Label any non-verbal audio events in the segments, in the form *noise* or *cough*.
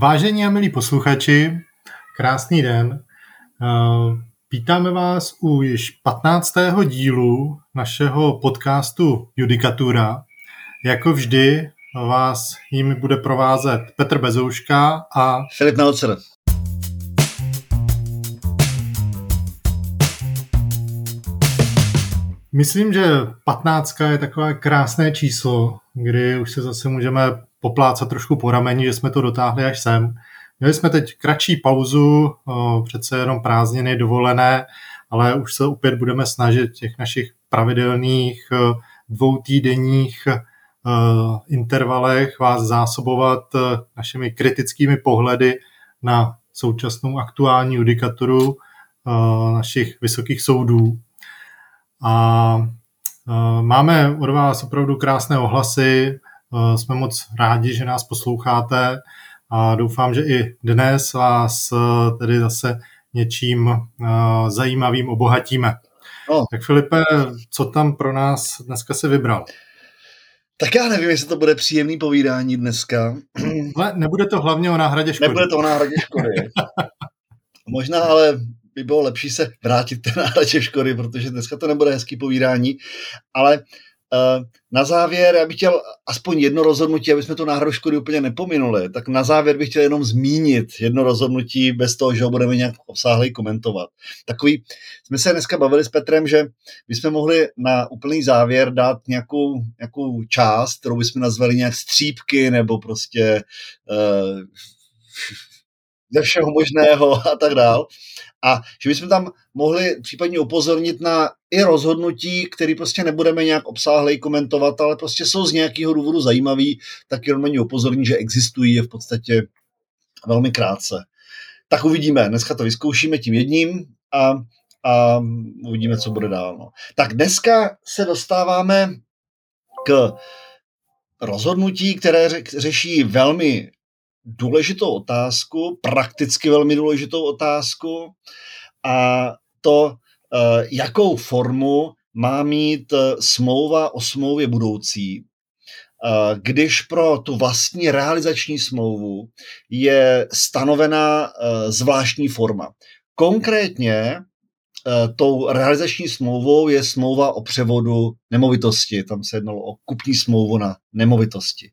Vážení a milí posluchači, krásný den. Eh, vítáme vás u již 15. dílu našeho podcastu Judikatura. Jako vždy vás jimi bude provázet Petr Bezouška a Filip Melcer. Myslím, že 15 je takové krásné číslo, kdy už se zase můžeme poplácat trošku po rameni, že jsme to dotáhli až sem. Měli jsme teď kratší pauzu, přece jenom prázdniny dovolené, ale už se opět budeme snažit těch našich pravidelných dvou týdenních intervalech vás zásobovat našimi kritickými pohledy na současnou aktuální judikaturu našich vysokých soudů. A máme od vás opravdu krásné ohlasy, jsme moc rádi, že nás posloucháte a doufám, že i dnes vás tedy zase něčím zajímavým obohatíme. No. Tak Filipe, co tam pro nás dneska se vybral? Tak já nevím, jestli to bude příjemný povídání dneska. *clears throat* Ale nebude to hlavně o náhradě škody. Nebude to o náhradě škody. *laughs* Možná ale by bylo lepší se vrátit k té náhradě škody, protože dneska to nebude hezký povídání, ale uh, na závěr, já bych chtěl aspoň jedno rozhodnutí, aby jsme tu náhradu škody úplně nepominuli, tak na závěr bych chtěl jenom zmínit jedno rozhodnutí bez toho, že ho budeme nějak obsáhleji komentovat. Takový, jsme se dneska bavili s Petrem, že bychom mohli na úplný závěr dát nějakou, nějakou část, kterou bychom nazvali nějak střípky nebo prostě uh, ze všeho možného *laughs* a tak dál. A že bychom tam mohli případně upozornit na i rozhodnutí, které prostě nebudeme nějak obsáhlej komentovat, ale prostě jsou z nějakého důvodu zajímavý, tak jenom na ně že existují je v podstatě velmi krátce. Tak uvidíme, dneska to vyzkoušíme tím jedním a, a uvidíme, co bude dál. No. Tak dneska se dostáváme k rozhodnutí, které řeší velmi důležitou otázku, prakticky velmi důležitou otázku a to, eh, jakou formu má mít eh, smlouva o smlouvě budoucí, eh, když pro tu vlastní realizační smlouvu je stanovená zvláštní forma. Konkrétně tou realizační smlouvou je smlouva o převodu nemovitosti. Tam se jednalo o kupní smlouvu na nemovitosti.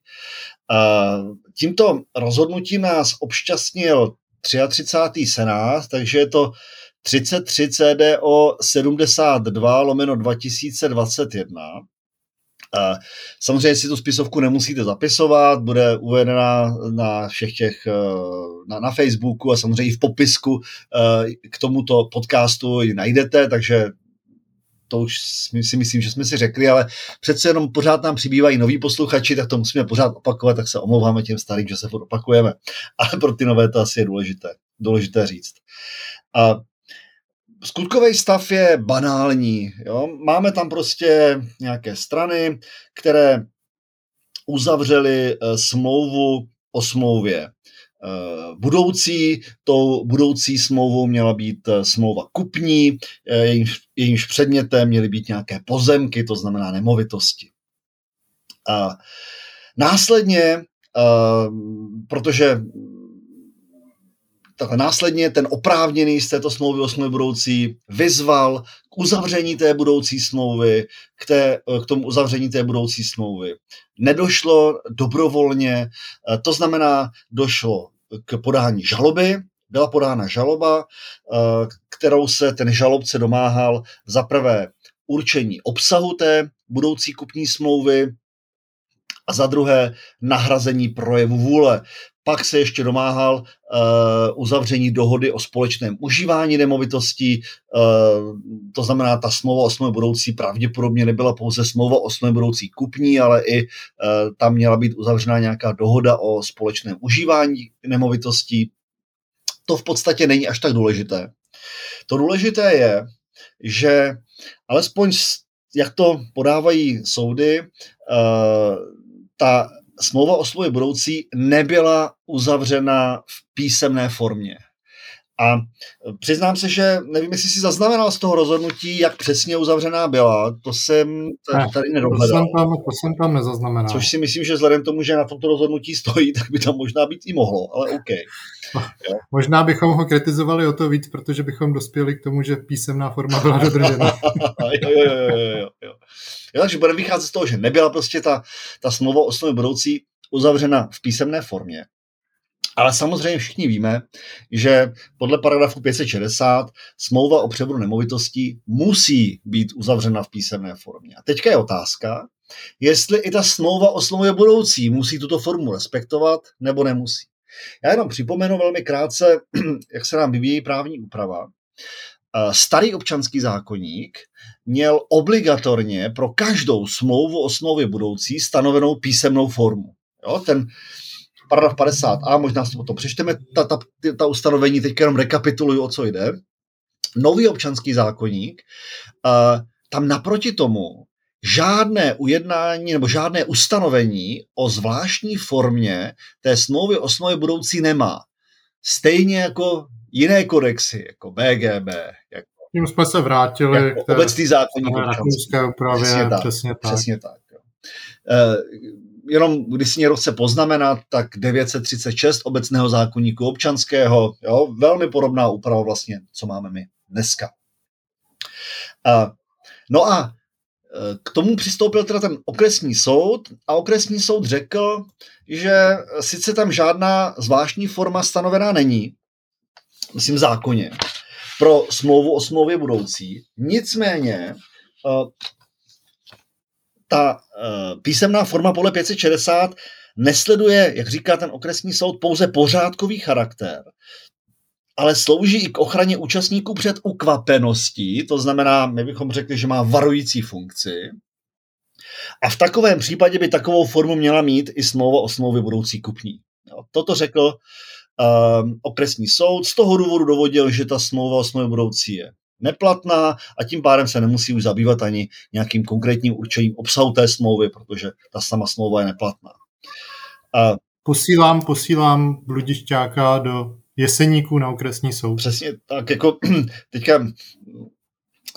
Tímto rozhodnutím nás obšťastnil 33. senát, takže je to 33 CDO 72 lomeno 2021. Samozřejmě si tu spisovku nemusíte zapisovat, bude uvedena na všech těch, eh, na, na Facebooku a samozřejmě i v popisku eh, k tomuto podcastu ji najdete, takže to už si myslím, že jsme si řekli, ale přece jenom pořád nám přibývají noví posluchači, tak to musíme pořád opakovat, tak se omlouváme těm starým, že se furt opakujeme. *laughs* Ale pro ty nové to asi je důležité, důležité říct. A skutkový stav je banální. Jo? Máme tam prostě nějaké strany, které uzavřely eh, smlouvu o smlouvě budoucí. Tou budoucí smlouvou měla být eh, smlouva kupní, eh, jejímž, jejímž předmětem měly být nějaké pozemky, to znamená nemovitosti. A následně, protože takhle následně ten oprávněný z této smlouvy o smlouvě budoucí vyzval k uzavření té budoucí smlouvy, k, té, k tomu uzavření té budoucí smlouvy. Nedošlo dobrovolně, to znamená, došlo k podání žaloby. Byla podána žaloba, eh, kterou se ten žalobce domáhal za prvé určení obsahu té budoucí kupní smlouvy a za druhé nahrazení projevu vůle. Pak se ještě domáhal uh, uzavření dohody o společném užívání nemovitostí, uh, to znamená, ta smlouva o smlouvě budoucí pravděpodobně nebyla pouze smlouva o smlouvě budoucí kupní, ale i uh, tam měla být uzavřena nějaká dohoda o společném užívání nemovitostí. To v podstatě není až tak důležité. To důležité je, že alespoň jak to podávají soudy, ta smlouva o smlouvě budoucí nebyla uzavřena v písemné formě. A přiznám se, že nevím, jestli si zaznamenal z toho rozhodnutí, jak přesně uzavřená byla. To jsem tady nedohledal. To jsem tam, to jsem tam nezaznamenal. Což si myslím, že vzhledem tomu, že na tomto rozhodnutí stojí, tak by tam možná být i mohlo, ale OK. Jo. Možná bychom ho kritizovali o to víc, protože bychom dospěli k tomu, že písemná forma byla dodržena. *laughs* jo, jo, jo, jo, jo, jo. jo takže budeme vycházet z toho, že nebyla prostě ta, ta smlouva o budoucí uzavřena v písemné formě. Ale samozřejmě všichni víme, že podle paragrafu 560 smlouva o převodu nemovitostí musí být uzavřena v písemné formě. A teďka je otázka, jestli i ta smlouva o smlouvě budoucí musí tuto formu respektovat nebo nemusí. Já jenom připomenu velmi krátce, *clears throat* jak se nám vyvíjí právní úprava. Starý občanský zákonník měl obligatorně pro každou smlouvu o smlouvě budoucí stanovenou písemnou formu. Jo, ten paragraf 50a, možná si to přečteme, ta, ta, ta ustanovení, teď jenom rekapituluju, o co jde. Nový občanský zákonník, uh, tam naproti tomu žádné ujednání nebo žádné ustanovení o zvláštní formě té smlouvy o smlouvě budoucí nemá. Stejně jako jiné kodexy, jako BGB, jako tím jsme se vrátili jako k té obecný zákonník úpravě, přesně tak. Přesně tak. Přesně tak jo. Jenom když si někdo chce poznamenat, tak 936 obecného zákonníku občanského, jo, velmi podobná úprava vlastně, co máme my dneska. Uh, no a e, k tomu přistoupil teda ten okresní soud a okresní soud řekl, že sice tam žádná zvláštní forma stanovená není, myslím zákoně, pro smlouvu o smlouvě budoucí, nicméně e, ta uh, písemná forma podle 560 nesleduje, jak říká ten okresní soud, pouze pořádkový charakter, ale slouží i k ochraně účastníků před ukvapeností, to znamená, my bychom řekli, že má varující funkci. A v takovém případě by takovou formu měla mít i smlouva o smlouvě budoucí kupní. Jo, toto řekl um, okresní soud, z toho důvodu dovodil, že ta smlouva o smlouvě budoucí je neplatná a tím pádem se nemusí už zabývat ani nějakým konkrétním určením obsahu té smlouvy, protože ta sama smlouva je neplatná. A posílám, posílám bludišťáka do Jeseníků na okresní soud. Přesně tak, jako *clears throat* teďka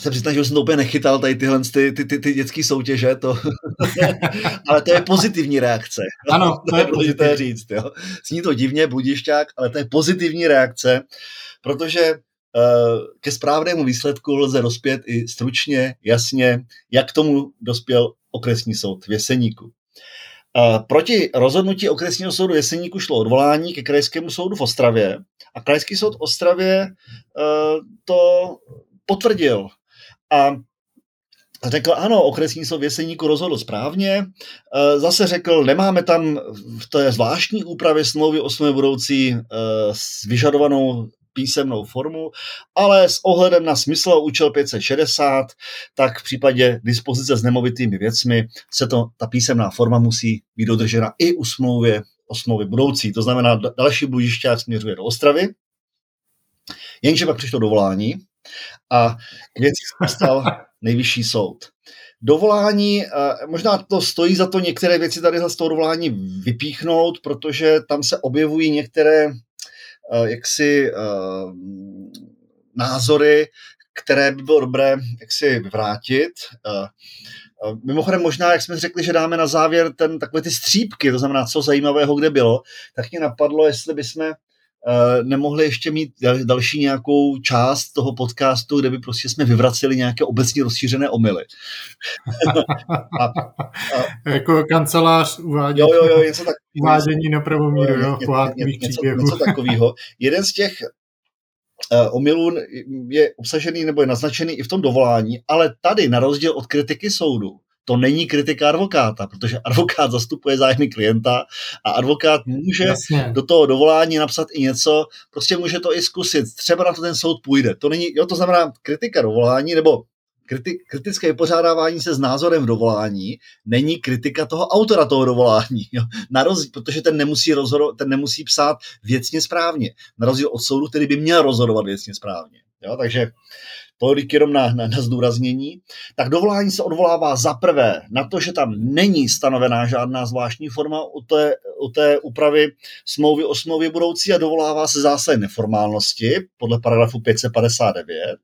se přiznám, že jsem to úplně nechytal, tady tyhle ty, ty, ty, ty dětské soutěže, to, *laughs* ale to je pozitivní reakce. Ano, to, *laughs* to je důležité říct. Jo. Zní to divně, budišťák, ale to je pozitivní reakce, protože ke správnému výsledku lze dospět i stručně, jasně, jak tomu dospěl okresní soud v Jeseníku. Eh, proti rozhodnutí okresního soudu Jeseníku šlo odvolání ke krajskému soudu v Ostravě a krajský soud v Ostravě eh, to potvrdil a řekl, ano, okresní soud v Jeseníku rozhodl správně, zase řekl, nemáme tam v té zvláštní úpravě smlouvy o budoucí s vyžadovanou písemnou formu, ale s ohledem na smysl účel 560, tak v případě dispozice s nemovitými věcmi se to, ta písemná forma musí být dodržena i u smlouvy o smlouvě budoucí. To znamená, další budišťák směřuje do Ostravy, jenže pak přišlo dovolání a k věci stal *laughs* nejvyšší soud. Dovolání, možná to stojí za to některé věci tady z toho dovolání vypíchnout, protože tam se objevují některé Eh, jaksi eh, názory, které by bylo dobré jaksi vyvrátit. Eh, mimochodem možná, jak jsme řekli, že dáme na závěr ten, takové ty střípky, to znamená, co zajímavého kde bylo, tak mě napadlo, jestli bychom Eh, nemohli ještě mít další nějakou část toho podcastu, kde by prostě jsme vyvraceli nějaké obecně rozšířené omily. *laughs* a, a, jako kancelář uvádí, jo, jo, jo, něco tak, uvádění na pravou míru, jo, jo ně, ně, něco, něco *laughs* takového. Jeden z těch uh, omylů je obsažený nebo je naznačený i v tom dovolání, ale tady, na rozdíl od kritiky soudu, to není kritika advokáta, protože advokát zastupuje zájmy klienta a advokát může Jasně. do toho dovolání napsat i něco, prostě může to i zkusit, třeba na to ten soud půjde. To není, jo, to znamená kritika dovolání nebo kriti, kritické vypořádávání se s názorem v dovolání není kritika toho autora toho dovolání, jo. Na rozdíl, protože ten nemusí, rozhodo, ten nemusí psát věcně správně, na rozdíl od soudu, který by měl rozhodovat věcně správně. Jo, takže tolik jenom na, na, na zdůraznění, tak dovolání se odvolává za prvé na to, že tam není stanovená žádná zvláštní forma u té, u té úpravy smlouvy o smlouvě budoucí a dovolává se zásady neformálnosti podle paragrafu 559.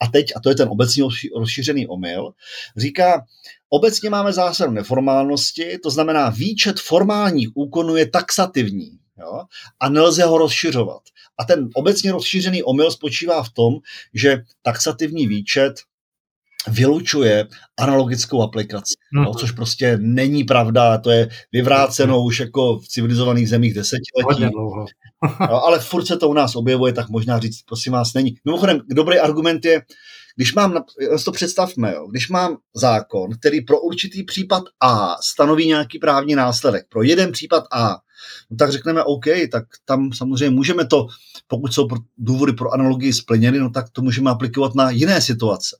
A teď, a to je ten obecně rozšířený omyl, říká, obecně máme zásadu neformálnosti, to znamená výčet formálních úkonů je taxativní jo, a nelze ho rozšiřovat. A ten obecně rozšířený omyl spočívá v tom, že taxativní výčet vylučuje analogickou aplikaci, mm. no, což prostě není pravda, to je vyvráceno už jako v civilizovaných zemích desetiletí. no, ale furt se to u nás objevuje, tak možná říct, prosím vás, není. Mimochodem, dobrý argument je, když mám, to představme, jo, když mám zákon, který pro určitý případ A stanoví nějaký právní následek, pro jeden případ A, no tak řekneme OK, tak tam samozřejmě můžeme to, pokud jsou důvody pro analogii splněny, no tak to můžeme aplikovat na jiné situace.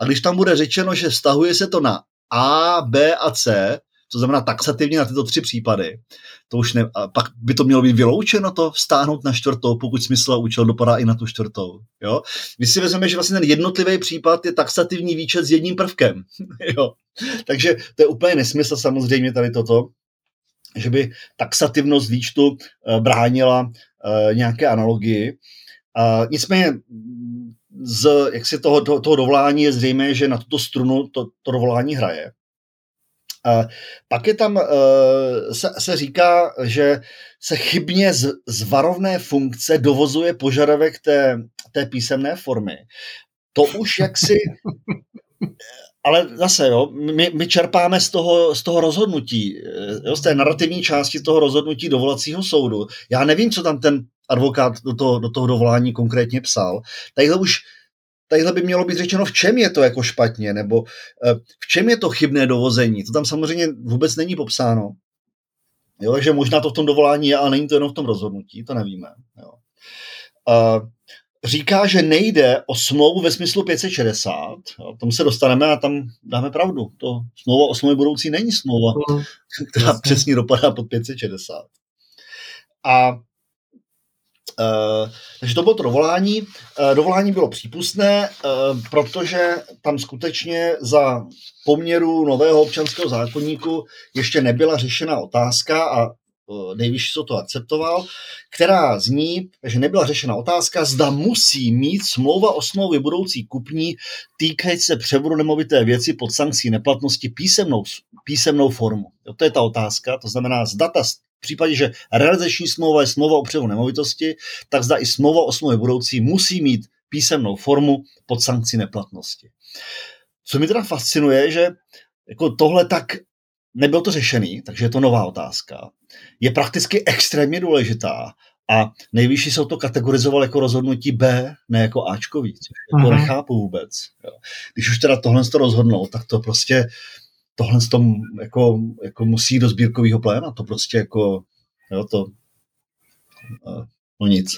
A když tam bude řečeno, že vztahuje se to na A, B a C, to znamená taxativně na tyto tři případy, to už ne, a pak by to mělo být vyloučeno to vstáhnout na čtvrtou, pokud smysl a účel dopadá i na tu čtvrtou. Jo? My si vezmeme, že vlastně ten jednotlivý případ je taxativní výčet s jedním prvkem. *laughs* jo? Takže to je úplně nesmysl samozřejmě tady toto, že by taxativnost výčtu eh, bránila eh, nějaké analogii. Nicméně z jak si toho, toho, toho dovolání je zřejmé, že na tuto strunu to, to dovolání hraje. A pak je tam, eh, se, se říká, že se chybně z, z varovné funkce dovozuje požadavek té, té písemné formy. To už jaksi *laughs* ale zase, jo, my, my čerpáme z toho, z toho rozhodnutí, jo, z té narrativní části toho rozhodnutí dovolacího soudu. Já nevím, co tam ten advokát do toho, do toho dovolání konkrétně psal. Tadyhle už tadyhle by mělo být řečeno, v čem je to jako špatně, nebo eh, v čem je to chybné dovození. To tam samozřejmě vůbec není popsáno. Jo, že možná to v tom dovolání je, ale není to jenom v tom rozhodnutí, to nevíme. Jo. A říká, že nejde o smlouvu ve smyslu 560, jo, tomu se dostaneme a tam dáme pravdu. To smlouva o smlouvě budoucí není smlouva, mm, která jasně. přesně dopadá pod 560. A Uh, takže to bylo to dovolání. Uh, dovolání bylo přípustné, uh, protože tam skutečně za poměru nového občanského zákonníku ještě nebyla řešena otázka a nejvyšší soud to akceptoval, která zní, že nebyla řešena otázka, zda musí mít smlouva o smlouvě budoucí kupní týkající se převodu nemovité věci pod sankcí neplatnosti písemnou, písemnou formu. Jo, to je ta otázka, to znamená, zda ta v případě, že realizační smlouva je smlouva o převodu nemovitosti, tak zda i smlouva o smlouvě budoucí musí mít písemnou formu pod sankcí neplatnosti. Co mi teda fascinuje, že jako tohle tak nebylo to řešený, takže je to nová otázka. Je prakticky extrémně důležitá a nejvyšší jsou to kategorizoval jako rozhodnutí B, ne jako Ačkový, což jako nechápu vůbec. Jo. Když už teda tohle to rozhodnou, tak to prostě tohle tom jako, jako musí do sbírkového pléna, to prostě jako, jo, to, no nic.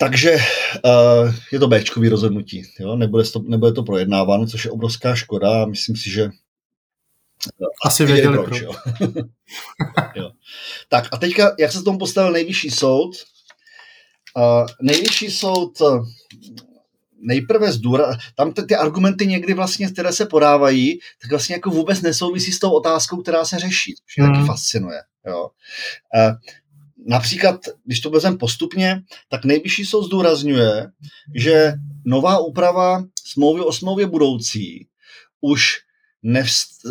Takže uh, je to Bčkový rozhodnutí, jo? Nebude, to, nebude to projednáváno, což je obrovská škoda a myslím si, že asi věděli proč. Jo. *laughs* jo. Tak a teďka, jak se tomu postavil nejvyšší soud? Uh, nejvyšší soud nejprve zdůra, tam ty, ty argumenty někdy vlastně, které se podávají, tak vlastně jako vůbec nesouvisí s tou otázkou, která se řeší, což mě mm. taky fascinuje. Jo. E, například, když to vezmeme postupně, tak nejvyšší soud zdůrazňuje, že nová úprava smlouvy o smlouvě budoucí už nevst, e,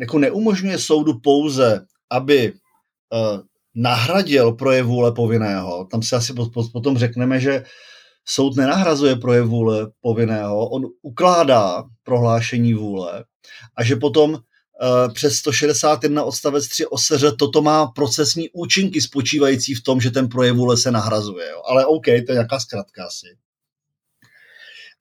jako neumožňuje soudu pouze, aby uh, nahradil projev vůle povinného. Tam si asi potom řekneme, že soud nenahrazuje projev vůle povinného, on ukládá prohlášení vůle a že potom uh, přes 161 odstavec 3 OSŘ toto má procesní účinky spočívající v tom, že ten projev vůle se nahrazuje. Ale OK, to je nějaká zkratka asi.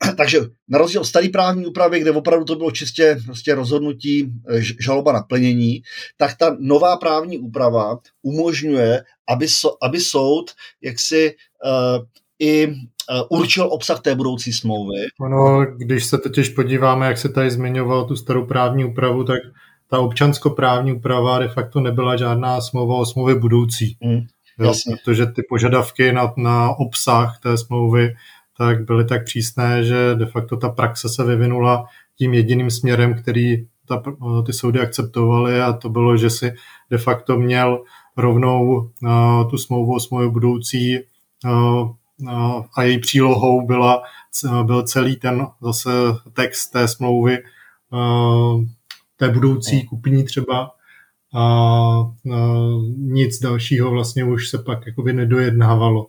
*clears throat* Takže na rozdíl od staré právní úpravy, kde opravdu to bylo čistě prostě rozhodnutí eh, žaloba na plnění, tak ta nová právní úprava umožňuje, aby, so, aby soud jaksi uh, i Eh, určil obsah té budoucí smlouvy. Ono, když se totiž podíváme, jak se tady zmiňoval tu starou právní úpravu, tak ta občanskoprávní úprava de facto nebyla žádná smlouva o smlouvě budoucí. Hmm. Jo, protože ty požadavky na, na obsah té smlouvy tak byly tak přísné, že de facto ta praxe se vyvinula tím jediným směrem, který ta, ty soudy akceptovaly a to bylo, že si de facto měl rovnou uh, tu smlouvu o smlouvě budoucí uh, a její přílohou byla, byl celý ten zase text té smlouvy té budoucí kupní třeba a nic dalšího vlastně už se pak jakoby nedojednávalo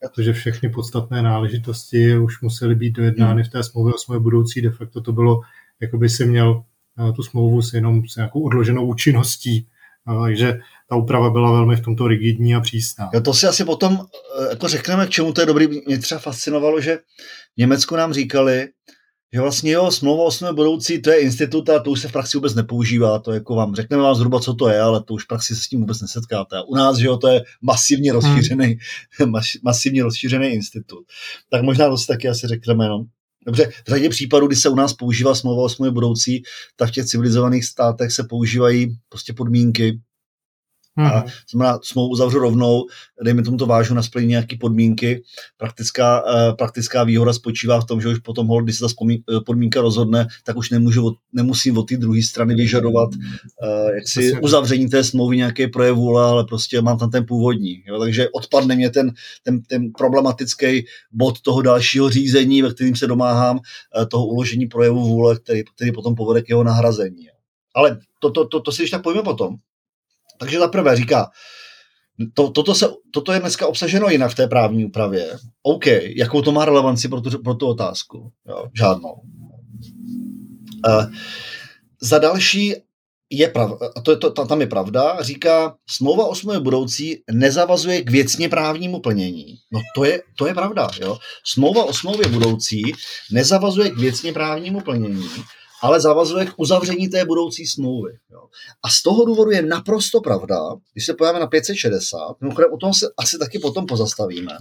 protože všechny podstatné náležitosti už musely být dojednány v té smlouvě o smlouvě budoucí. De facto to bylo, jako by si měl tu smlouvu s jenom s nějakou odloženou účinností. Takže ta úprava byla velmi v tomto rigidní a přísná. Jo, to si asi potom e, jako řekneme, k čemu to je dobrý. Mě třeba fascinovalo, že v Německu nám říkali, že vlastně jo, smlouva o smlouvě budoucí, to je institut a to už se v praxi vůbec nepoužívá, to jako vám, řekneme vám zhruba, co to je, ale to už v praxi se s tím vůbec nesetkáte. A u nás, že jo, to je masivně hmm. rozšířený, *laughs* hmm. masivně rozšířený institut. Tak možná to si taky asi řekneme, no. Dobře, v řadě případů, kdy se u nás používá smlouva o smlouvě budoucí, tak v těch civilizovaných státech se používají prostě podmínky, Hmm. A znamená, smlouvu uzavřu rovnou, dejme tomu to vážu na splnění nějaké podmínky. Praktická, uh, praktická výhoda spočívá v tom, že už potom, když se ta eh, podmínka rozhodne, tak už nemůžu od, nemusím od té druhé strany vyžadovat uh, jaksi uzavření té smlouvy nějaké projevu, ale prostě mám tam ten původní. Jo? Takže odpadne mě ten, ten, ten problematický bod toho dalšího řízení, ve kterým se domáhám uh, toho uložení projevu vůle, který, který potom povede k jeho nahrazení. Ale to, to, to, to si když tak pojme potom. Takže za prvé říká, to, toto, se, toto je dneska obsaženo jinak v té právní úpravě. OK, jakou to má relevanci pro tu, pro tu otázku? Jo, žádnou. Uh, za další je pravda, a to to, tam je pravda, říká, smlouva o smlouvě budoucí nezavazuje k věcně právnímu plnění. No to je, to je pravda. Jo? Smlouva o smlouvě budoucí nezavazuje k věcně právnímu plnění, ale zavazuje k uzavření té budoucí smlouvy. Jo. A z toho důvodu je naprosto pravda, když se pojáme na 560, mimochodem o tom se asi taky potom pozastavíme,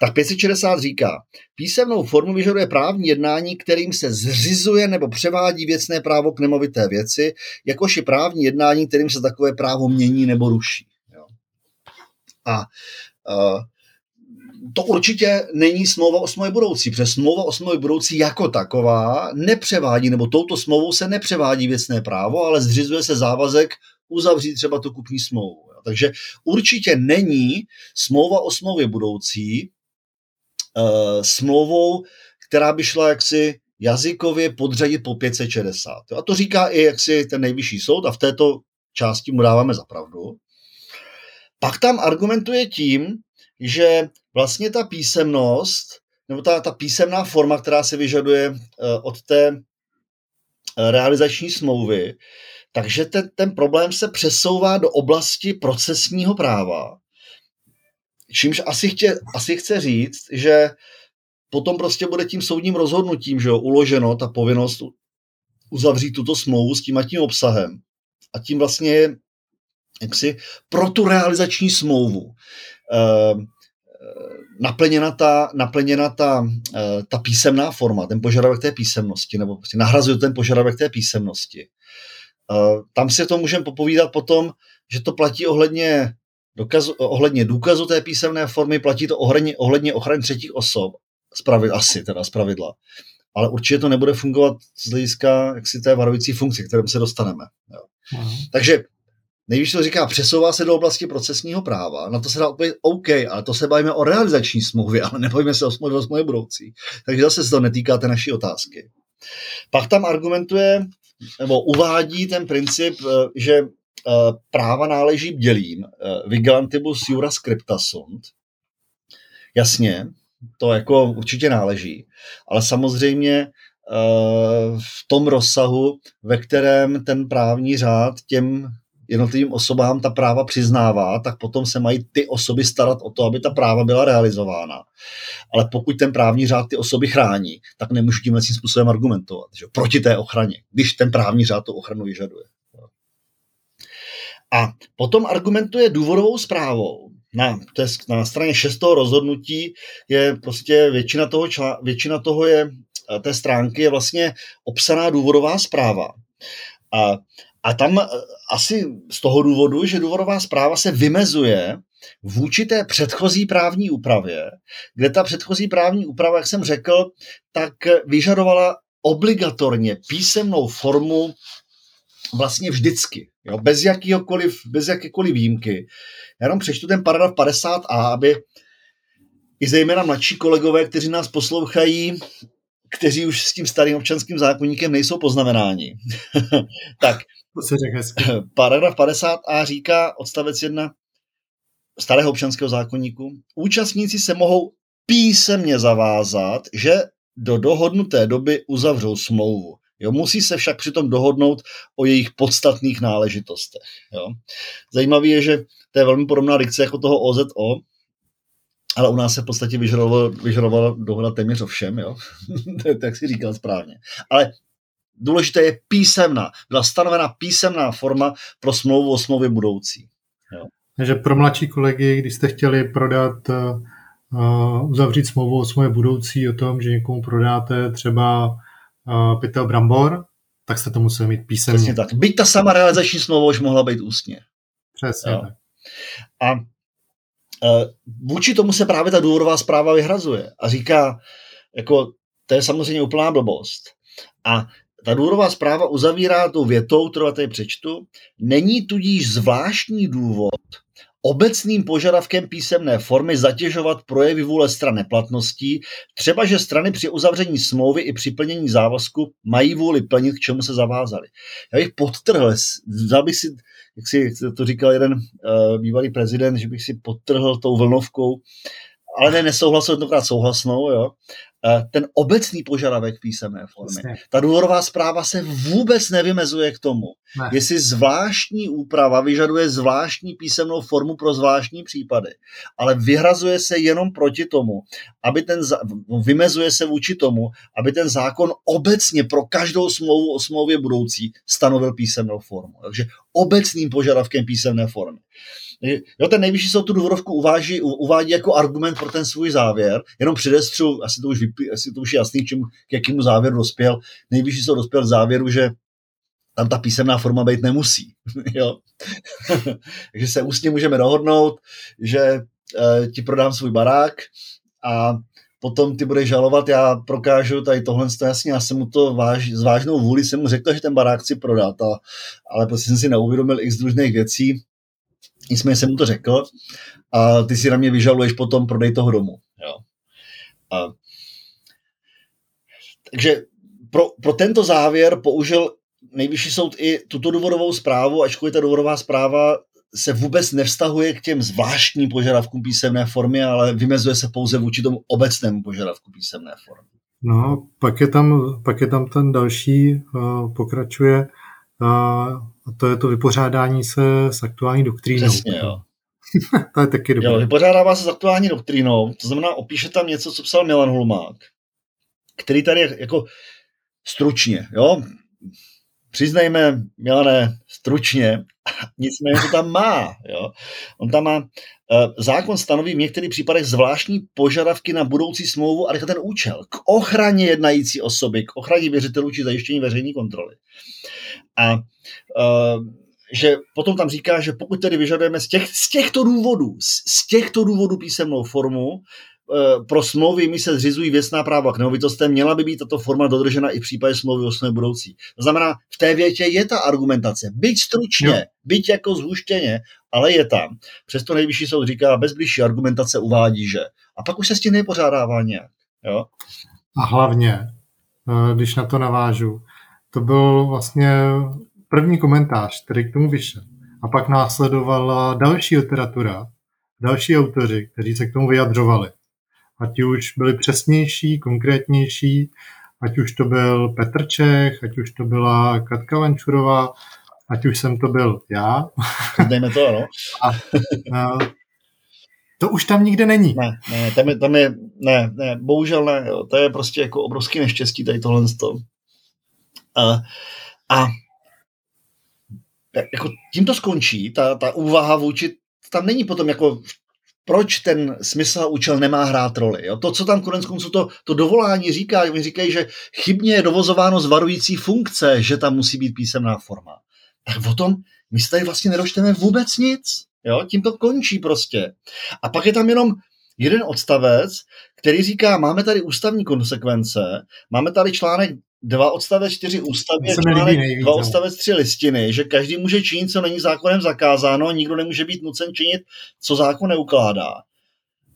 tak 560 říká, písemnou formu vyžaduje právní jednání, kterým se zřizuje nebo převádí věcné právo k nemovité věci, jakož i právní jednání, kterým se takové právo mění nebo ruší. Jo. A uh, to určitě není smlouva o smlouvě budoucí, protože smlouva o smlouvě budoucí jako taková nepřevádí, nebo touto smlouvou se nepřevádí věcné právo, ale zřizuje se závazek uzavřít třeba tu kupní smlouvu. Takže určitě není smlouva o smlouvě budoucí uh, smlouvou, která by šla jaksi jazykově podřadit po 560. A to říká i jaksi ten nejvyšší soud a v této části mu dáváme za pravdu. Pak tam argumentuje tím, že vlastně ta písemnost, nebo ta, ta písemná forma, která se vyžaduje uh, od té uh, realizační smlouvy, takže ten, ten problém se přesouvá do oblasti procesního práva. Čímž asi, chtě, asi chce říct, že potom prostě bude tím soudním rozhodnutím, že jo, uloženo ta povinnost uzavřít tuto smlouvu s tím a tím obsahem. A tím vlastně jaksi pro tu realizační smlouvu uh, naplněna ta, naplněna ta, eh, ta písemná forma, ten požadavek té písemnosti, nebo prostě nahrazuje ten požadavek té písemnosti. Eh, tam si to můžeme popovídat potom, že to platí ohledně, dokazu, ohledně důkazu té písemné formy, platí to ohledně, ohledně ochrany třetích osob, spravid, asi teda z pravidla. Ale určitě to nebude fungovat z hlediska jaksi té varující funkce, kterým se dostaneme. Jo. Takže Nejvíc to říká, přesouvá se do oblasti procesního práva. Na to se dá opět OK, ale to se bavíme o realizační smlouvě, ale nebavíme se o smlouvě, o smlouvě budoucí. Takže zase se to netýká té naší otázky. Pak tam argumentuje, nebo uvádí ten princip, eh, že eh, práva náleží bdělým. Eh, vigilantibus jura scripta sunt. Jasně, to jako určitě náleží. Ale samozřejmě v tom rozsahu, ve kterém ten právní řád těm jednotlivým osobám ta práva přiznává, tak potom se mají ty osoby starat o to, aby ta práva byla realizována. Ale pokud ten právní řád ty osoby chrání, tak nemůžu tímhle tím způsobem argumentovat že? proti té ochraně, když ten právní řád tu ochranu vyžaduje. A potom argumentuje důvodovou zprávou. Na, to je, na straně šestého rozhodnutí je prostě většina toho, člá, většina toho je, té stránky je vlastně obsaná důvodová zpráva. A a tam eh, asi z toho důvodu, že důvodová zpráva se vymezuje vůči té předchozí právní úpravě, kde ta předchozí právní úprava, jak jsem řekl, tak vyžadovala obligatorně písemnou formu vlastně vždycky, jo, bez, bez jakékoliv výjimky. Já jenom přečtu ten paragraf 50a, aby i zejména mladší kolegové, kteří nás poslouchají, kteří už s tím starým občanským zákonníkem nejsou poznamenáni. *laughs* tak, to se *laughs* paragraf 50a říká odstavec 1 starého občanského zákonníku. Účastníci se mohou písemně zavázat, že do dohodnuté doby uzavřou smlouvu. Jo, musí se však přitom dohodnout o jejich podstatných náležitostech. Jo. Zajímavé je, že to je velmi podobná dikce jako toho OZO, ale u nás se v podstatě vyžadovala, vyžadovala dohoda téměř o všem, jo? *laughs* tak si říkal správně. Ale důležité je písemná. Byla stanovena písemná forma pro smlouvu o smlouvě budoucí. Jo? Takže pro mladší kolegy, když jste chtěli prodat, uh, uzavřít smlouvu o smlouvě budoucí o tom, že někomu prodáte třeba uh, pytel brambor, tak jste to museli mít písemně. Přesně tak. Byť ta sama realizační smlouva už mohla být ústně. Přesně jo? tak. A Eh, vůči tomu se právě ta důvodová zpráva vyhrazuje a říká, jako to je samozřejmě úplná blbost. A ta důvodová zpráva uzavírá tou větou, kterou tady přečtu, není tudíž zvláštní důvod obecným požadavkem písemné formy zatěžovat projevy vůle stran neplatností, třeba že strany při uzavření smlouvy i při plnění závazku mají vůli plnit, k čemu se zavázali. Já bych podtrhl, vzal bych si jak si to říkal jeden uh, bývalý prezident, že bych si podtrhl tou vlnovkou, ale ne nesouhlasil, jednokrát souhlasnou, jo, ten obecný požadavek písemné formy. Jasně. Ta důvodová zpráva se vůbec nevymezuje k tomu, ne. jestli zvláštní úprava vyžaduje zvláštní písemnou formu pro zvláštní případy, ale vyhrazuje se jenom proti tomu, aby ten, vymezuje se vůči tomu, aby ten zákon obecně pro každou smlouvu o smlouvě budoucí stanovil písemnou formu. Takže obecným požadavkem písemné formy. Jo, ten nejvyšší soud tu důvodovku uvádí, uvádí jako argument pro ten svůj závěr, jenom předestřu, asi to už, vypí, asi to už je jasný, čím, k jakému závěru dospěl. Nejvyšší soud dospěl k závěru, že tam ta písemná forma být nemusí. *laughs* jo? *laughs* Takže se ústně můžeme dohodnout, že e, ti prodám svůj barák a potom ty budeš žalovat, já prokážu tady tohle, to jasně, já jsem mu to váž, s vážnou vůli jsem mu řekl, že ten barák chci prodat, a, ale prostě jsem si neuvědomil x družných věcí, Nicméně jsem mu to řekl a ty si na mě vyžaluješ potom prodej toho domu. Jo. A, takže pro, pro tento závěr použil nejvyšší soud i tuto důvodovou zprávu, ačkoliv ta důvodová zpráva se vůbec nevztahuje k těm zvláštním požadavkům písemné formy, ale vymezuje se pouze vůči tomu obecnému požadavku písemné formy. No, pak je tam, pak je tam ten další, uh, pokračuje a to je to vypořádání se s aktuální doktrínou. Přesně, jo. *laughs* to je taky dobré. Jo, vypořádává se s aktuální doktrínou, to znamená, opíše tam něco, co psal Milan Hulmák, který tady jako stručně, jo, přiznejme, Milané, stručně, *laughs* nicméně to tam má. Jo. On tam má, eh, zákon stanoví v některých případech zvláštní požadavky na budoucí smlouvu a ten účel k ochraně jednající osoby, k ochraně věřitelů či zajištění veřejné kontroly. A uh, že potom tam říká, že pokud tedy vyžadujeme z, těch, z těchto důvodů, z, z těchto důvodů písemnou formu, pro smlouvy mi se zřizují věcná práva k nemovitostem, měla by být tato forma dodržena i v případě smlouvy o smlouvě budoucí. To znamená, v té větě je ta argumentace, byť stručně, jo. byť jako zhuštěně, ale je tam. Přesto nejvyšší soud říká, bez blížší argumentace uvádí, že. A pak už se s tím nepořádává nějak. Jo? A hlavně, eh, když na to navážu, to byl vlastně první komentář, který k tomu vyšel. A pak následovala další literatura, další autoři, kteří se k tomu vyjadřovali. Ať už byli přesnější, konkrétnější, ať už to byl Petr Čech, ať už to byla Katka Vančurová, ať už jsem to byl já. Dejme to, ano. A, a, to už tam nikde není. Ne, ne, tam je, tam je ne, ne, bohužel ne, jo. to je prostě jako obrovský neštěstí tady tohle. A, a jako tím to skončí, ta, ta úvaha vůči, tam není potom jako proč ten smysl a účel nemá hrát roli. Jo? To, co tam konec konců to, to dovolání říká, oni říkají, že chybně je dovozováno z varující funkce, že tam musí být písemná forma. tak o tom my se tady vlastně nedočteme vůbec nic. Jo? Tím to končí prostě. A pak je tam jenom jeden odstavec, který říká, máme tady ústavní konsekvence, máme tady článek 2 odstavec 4 ústavy článek 2 no. odstavec 3 listiny, že každý může činit, co není zákonem zakázáno, a nikdo nemůže být nucen činit, co zákon neukládá.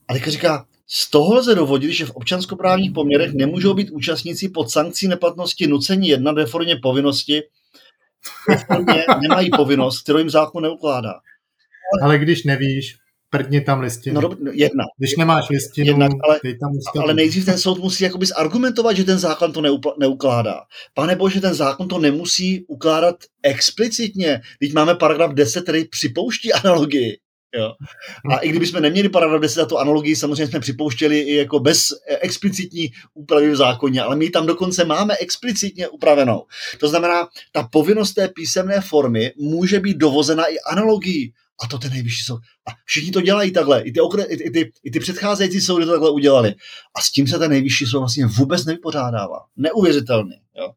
A teďka říká, z toho lze dovodit, že v občanskoprávních poměrech nemůžou být účastníci pod sankcí neplatnosti nucení jednat ve formě povinnosti, ve formě nemají povinnost, kterou jim zákon neukládá. Ale když nevíš, prdni tam listinu. No, no, jedna. Když nemáš listinu, Jednak, ale, tam ale nejdřív ten soud musí jakoby argumentovat, že ten zákon to neupla, neukládá. Pane bože, ten zákon to nemusí ukládat explicitně. Teď máme paragraf 10, který připouští *laughs* analogii. Jo. A i kdybychom neměli paragraf 10 a tu analogii, samozřejmě jsme připouštěli i jako bez explicitní úpravy v zákoně, ale my tam dokonce máme explicitně upravenou. To znamená, ta povinnost té písemné formy může být dovozena i analogií. A to ten nejvyšší soud. A všichni to dělají takhle. I ty, okre, i, i, ty, i ty předcházející soudy to takhle udělali. A s tím se ten nejvyšší soud vlastně vůbec nevypořádává. Neuvěřitelný. Jo.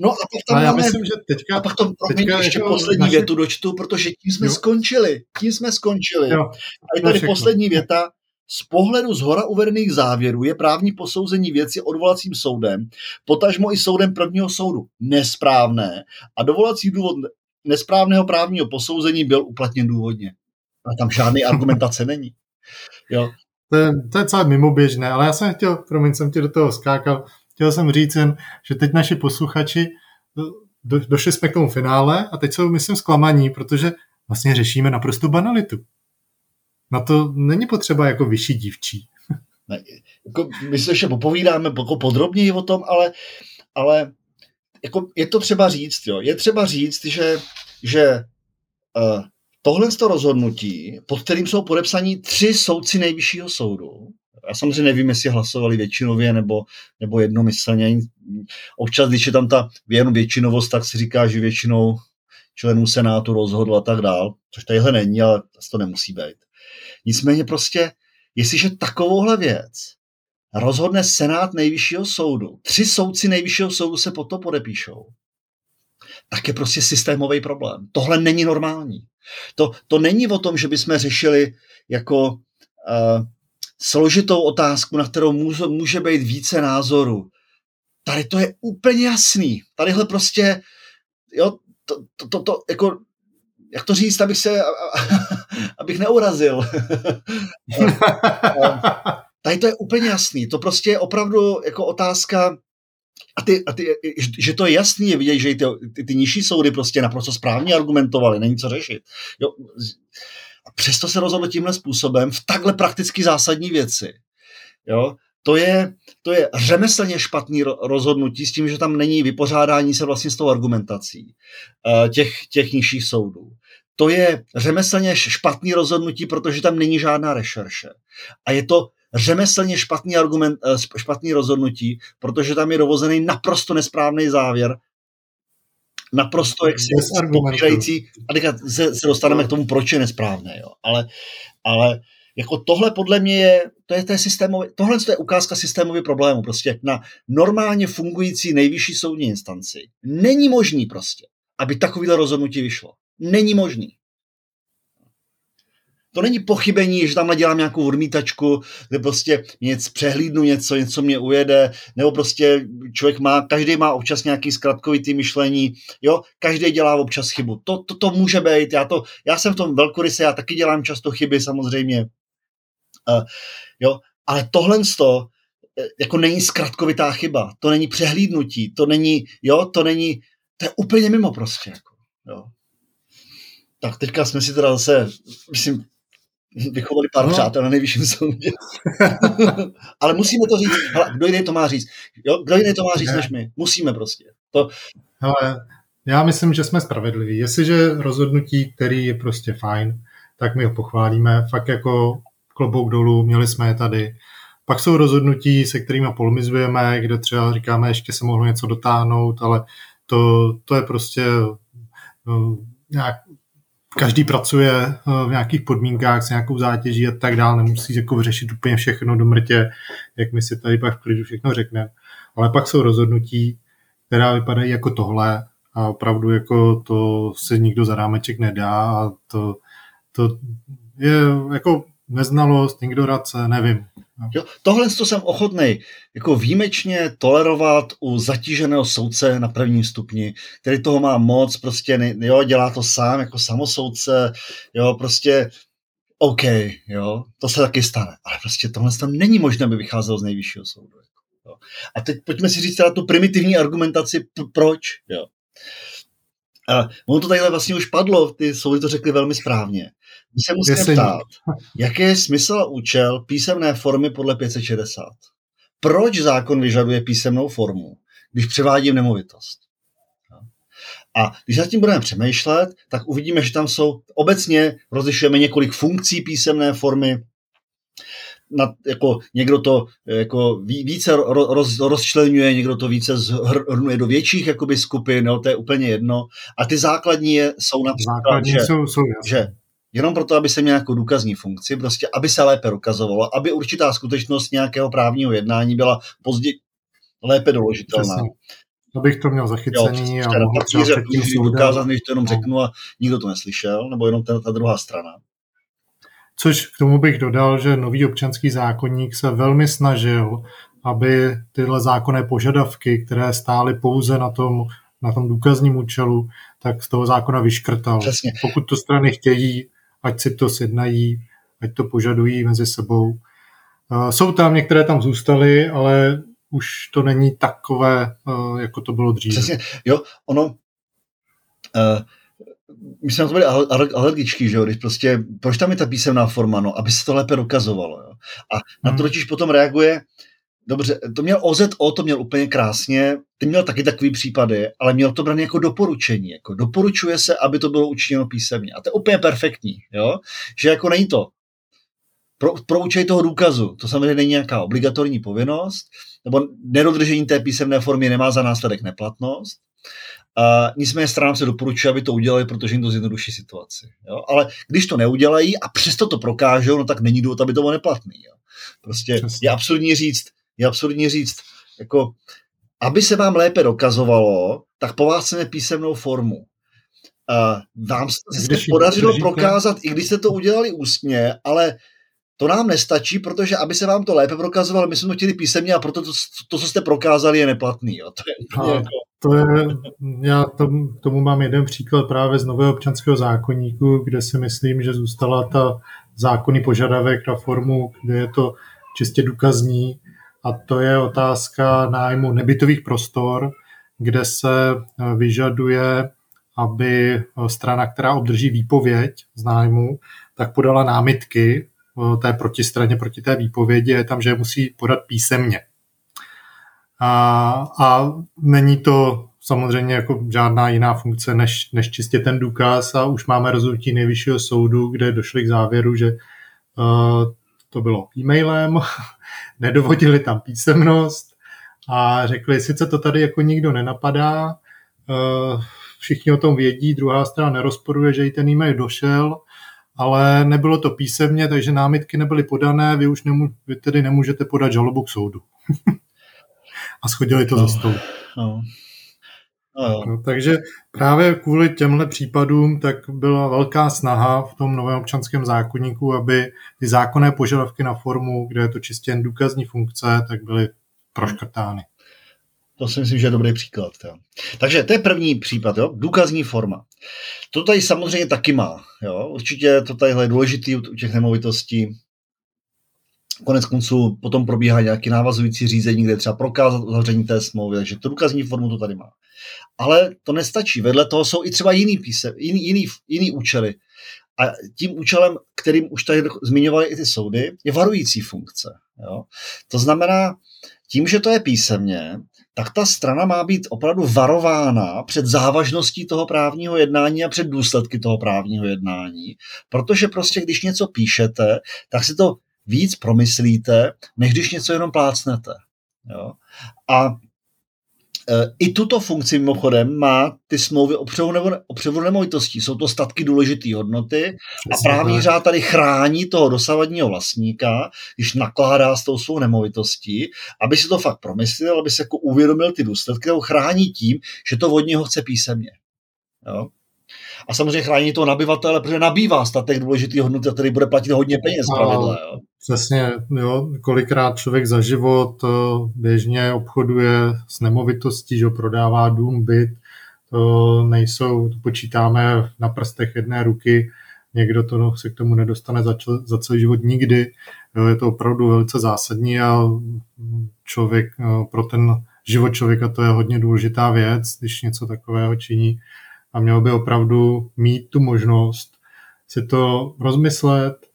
No a pak tam a já máme, myslím, že teďka, a pak to teďka ještě jako poslední naši... větu dočtu, protože tím jsme jo. skončili. Tím jsme skončili. Jo. A je tady poslední věta. Z pohledu z hora uvedených závěrů je právní posouzení věci odvolacím soudem, potažmo i soudem prvního soudu nesprávné a dovolací důvod nesprávného právního posouzení byl uplatněn důvodně. A tam žádný argumentace není. Jo. To je, to je celé mimoběžné, ale já jsem chtěl, promiň, jsem ti do toho skákal, chtěl jsem říct jen, že teď naši posluchači, do, došli jsme k tomu finále a teď jsou, myslím, zklamaní, protože vlastně řešíme naprosto banalitu. Na to není potřeba jako vyšší dívčí. Ne, jako, my se ještě popovídáme jako podrobněji o tom, ale, ale jako je to třeba říct, jo. Je třeba říct, že, že uh, tohle to rozhodnutí, pod kterým jsou podepsaní tři soudci nejvyššího soudu, já samozřejmě nevím, jestli hlasovali většinově nebo, nebo jednomyslně. Občas, když je tam ta jenom většinovost, tak si říká, že většinou členů Senátu rozhodl a tak dál, což tadyhle není, ale to nemusí být. Nicméně prostě, jestliže takovouhle věc rozhodne Senát nejvyššího soudu, tři soudci nejvyššího soudu se po to podepíšou, tak je prostě systémový problém. Tohle není normální. To, to není o tom, že bychom řešili jako uh, složitou otázku, na kterou může, může být více názorů. Tady to je úplně jasný. Tadyhle prostě, jo, to, to, to, to jako, jak to říct, abych se, *laughs* abych neurazil. *laughs* Tady to je úplně jasný. To prostě je opravdu jako otázka, a ty, a ty, že to je jasný, je vidět, že ty, ty, ty nižší soudy prostě naprosto správně argumentovali, není co řešit. Jo, a přesto se rozhodl tímhle způsobem v takhle prakticky zásadní věci. Jo, to je, to je řemeslně špatný rozhodnutí s tím, že tam není vypořádání se vlastně s tou argumentací eh, těch, těch nižších soudů. To je řemeslně špatný rozhodnutí, protože tam není žádná rešerše. A je to řemeslně špatný, argument, eh, špatný rozhodnutí, protože tam je dovozený naprosto nesprávný závěr, naprosto jak si popírající, a teďka se, se dostaneme k tomu, proč je nesprávné, jo. Ale, ale jako tohle podle mě je, to je, to je systémový, tohle je ukázka systémový problému, prostě na normálně fungující nejvyšší soudní instanci není možný prostě, aby takovýhle rozhodnutí vyšlo. Není možný. To není pochybení, že tam dělám nějakou odmítačku, kde prostě něco přehlídnu něco, něco mě ujede, nebo prostě člověk má, každý má občas nějaký zkratkovitý myšlení, jo, každý dělá občas chybu. To, to, to může být, já, to, já jsem v tom velkoryse, já taky dělám často chyby samozřejmě, uh, jo, ale tohle to, eh, jako není zkratkovitá chyba, to není přehlídnutí, to není, jo, to není, to je úplně mimo prostě, jako, jo. Tak teďka jsme si teda zase, myslím, *laughs* vychovali pár no. přátel na nejvyšším soudě. *laughs* Ale musíme to říct. Hele, kdo jiný to má říct? Jo? Kdo jiný to má říct ne. než my? Musíme prostě. To... Hele, já myslím, že jsme spravedliví. Jestliže rozhodnutí, který je prostě fajn, tak my ho pochválíme. Fakt jako klobouk dolů, měli jsme je tady. Pak jsou rozhodnutí, se kterými polemizujeme, kde třeba říkáme, ještě se mohlo něco dotáhnout, ale to, to je prostě no, nějak každý pracuje eh, v nějakých podmínkách s nějakou zátěží a tak dále, nemusí jako řešit úplně všechno do mrtě, jak my si tady pak v klidu všechno řekneme. Ale pak jsou rozhodnutí, která vypadají jako tohle a opravdu jako to se nikdo za rámeček nedá a to, to je jako neznalost, ignorace, nevím. Jo, tohle to jsem ochotný jako výjimečně tolerovat u zatíženého soudce na prvním stupni, který toho má moc, prostě ne, jo, dělá to sám jako samosoudce, jo, prostě OK, jo, to se taky stane, ale prostě tohle tam není možné, aby vycházelo z nejvyššího soudu. Jako, jo. A teď pojďme si říct teda tu primitivní argumentaci, proč, jo. A ono to tadyhle vlastně už padlo, ty soudy to řekli velmi správně. My se musíme Jestli ptát, jaký je smysl a účel písemné formy podle 560? Proč zákon vyžaduje písemnou formu, když převádím nemovitost? A když nad tím budeme přemýšlet, tak uvidíme, že tam jsou obecně rozlišujeme několik funkcí písemné formy, na, jako někdo to jako více roz, rozčlenuje, někdo to více zhrnuje do větších jakoby skupin, no, to je úplně jedno. A ty základní je, jsou například, základní že, jsou, jsou že jenom proto, aby se měl nějakou důkazní funkci, prostě aby se lépe dokazovalo, aby určitá skutečnost nějakého právního jednání byla později lépe doložitelná. Přesně. Abych to měl zachycený jo, a mohl třeba před tím dokázat, než to jenom no. řeknu a nikdo to neslyšel, nebo jenom ta, ta druhá strana. Což k tomu bych dodal, že nový občanský zákonník se velmi snažil, aby tyhle zákonné požadavky, které stály pouze na tom, na tom důkazním účelu, tak z toho zákona vyškrtal. Přesně. Pokud to strany chtějí, ať si to sjednají, ať to požadují mezi sebou. Jsou tam, některé tam zůstaly, ale už to není takové, jako to bylo dříve. Přesně, jo, ono, uh, my jsme na to byli alergičtí, že jo, když prostě, proč tam je ta písemná forma, no, aby se to lépe dokazovalo, jo. A na to hmm. totiž potom reaguje, dobře, to měl OZO, to měl úplně krásně, ty měl taky takový případy, ale měl to braný jako doporučení, jako doporučuje se, aby to bylo učiněno písemně. A to je úplně perfektní, jo, že jako není to pro, pro účely toho důkazu, to samozřejmě není nějaká obligatorní povinnost, nebo nedodržení té písemné formy nemá za následek neplatnost, Uh, nicméně stranám se doporučuje, aby to udělali, protože jim to zjednoduší situaci. Jo? Ale když to neudělají a přesto to prokážou, no tak není důvod, aby to bylo neplatný. Jo? Prostě Přesně. je absurdní říct, je absurdní říct, jako, aby se vám lépe dokazovalo, tak po vás chceme písemnou formu. Uh, vám se podařilo prokázat, i když jste to udělali ústně, ale to nám nestačí, protože aby se vám to lépe prokazovalo, my jsme to chtěli písemně a proto to, to co jste prokázali, je neplatný. Jo. To je jako... To je, já tom, tomu mám jeden příklad právě z nového občanského zákonníku, kde si myslím, že zůstala ta zákonný požadavek na formu, kde je to čistě důkazní a to je otázka nájmu nebytových prostor, kde se vyžaduje, aby strana, která obdrží výpověď z nájmu, tak podala námitky té protistraně proti té výpovědi, je tam, že musí podat písemně. A, a není to samozřejmě jako žádná jiná funkce než, než čistě ten důkaz a už máme rozhodnutí nejvyššího soudu, kde došli k závěru, že uh, to bylo e-mailem, *laughs* nedovodili tam písemnost a řekli, sice to tady jako nikdo nenapadá, uh, všichni o tom vědí, druhá strana nerozporuje, že jí ten e-mail došel, ale nebylo to písemně, takže námitky nebyly podané, vy už nemů, vy tedy nemůžete podat žalobu k soudu. *laughs* a schodili to no, za stůl. No. No, no, takže právě kvůli těmhle případům tak byla velká snaha v tom novém občanském zákonníku, aby ty zákonné požadavky na formu, kde je to čistě jen důkazní funkce, tak byly proškrtány. To si myslím, že je dobrý příklad. Jo. Takže to je první případ, jo? důkazní forma. To tady samozřejmě taky má. Jo? Určitě to tady je důležitý u těch nemovitostí. Konec konců potom probíhá nějaký návazující řízení, kde třeba prokázat uzavření té smlouvy, takže to důkazní formu to tady má. Ale to nestačí. Vedle toho jsou i třeba jiný, píse, jiný, jiný, jiný účely. A tím účelem, kterým už tady zmiňovali i ty soudy, je varující funkce. Jo? To znamená, tím, že to je písemně, tak ta strana má být opravdu varována před závažností toho právního jednání a před důsledky toho právního jednání, protože prostě když něco píšete, tak si to víc promyslíte, než když něco jenom plácnete. Jo? A I tuto funkci mimochodem má ty smlouvy o převodu, nebo, o převodu nemovitostí. Jsou to statky důležité hodnoty Přesně a právní řád tady chrání toho dosavadního vlastníka, když nakládá s tou svou nemovitostí, aby si to fakt promyslel, aby se jako uvědomil ty důsledky, ho chrání tím, že to od něho chce písemně. Jo? A samozřejmě chrání toho nabyvatele, protože nabývá statek důležitý hodnoty, který bude platit hodně peněz pravidle. Jo? Přesně, jo, kolikrát člověk za život eh, běžně obchoduje s nemovitostí, že prodává dům, byt, to nejsou, to počítáme na prstech jedné ruky, někdo to se k tomu nedostane za, čl, za celý život nikdy. Jo, je to opravdu velice zásadní a člověk, eh, pro ten život člověka to je hodně důležitá věc, když něco takového činí a měl by opravdu mít tu možnost si to rozmyslet,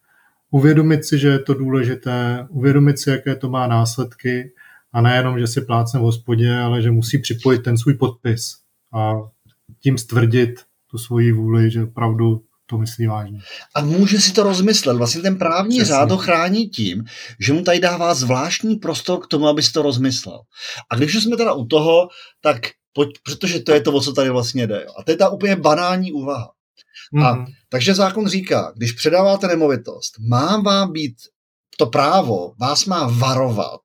uvědomit si, že je to důležité, uvědomit si, jaké to má následky a nejenom, že si plácne v hospodě, ale že musí připojit ten svůj podpis a tím stvrdit tu svoji vůli, že opravdu to myslí vážně. A může si to rozmyslet. Vlastně ten právní Přesně. řád ho chrání tím, že mu tady dává zvláštní prostor k tomu, aby si to rozmyslel. A když už jsme teda u toho, tak pojď, protože to je to, o co tady vlastně jde. A to je ta úplně banální úvaha. Mm. A, mhm. takže zákon říká, když předáváte nemovitost, má vám být to právo, vás má varovat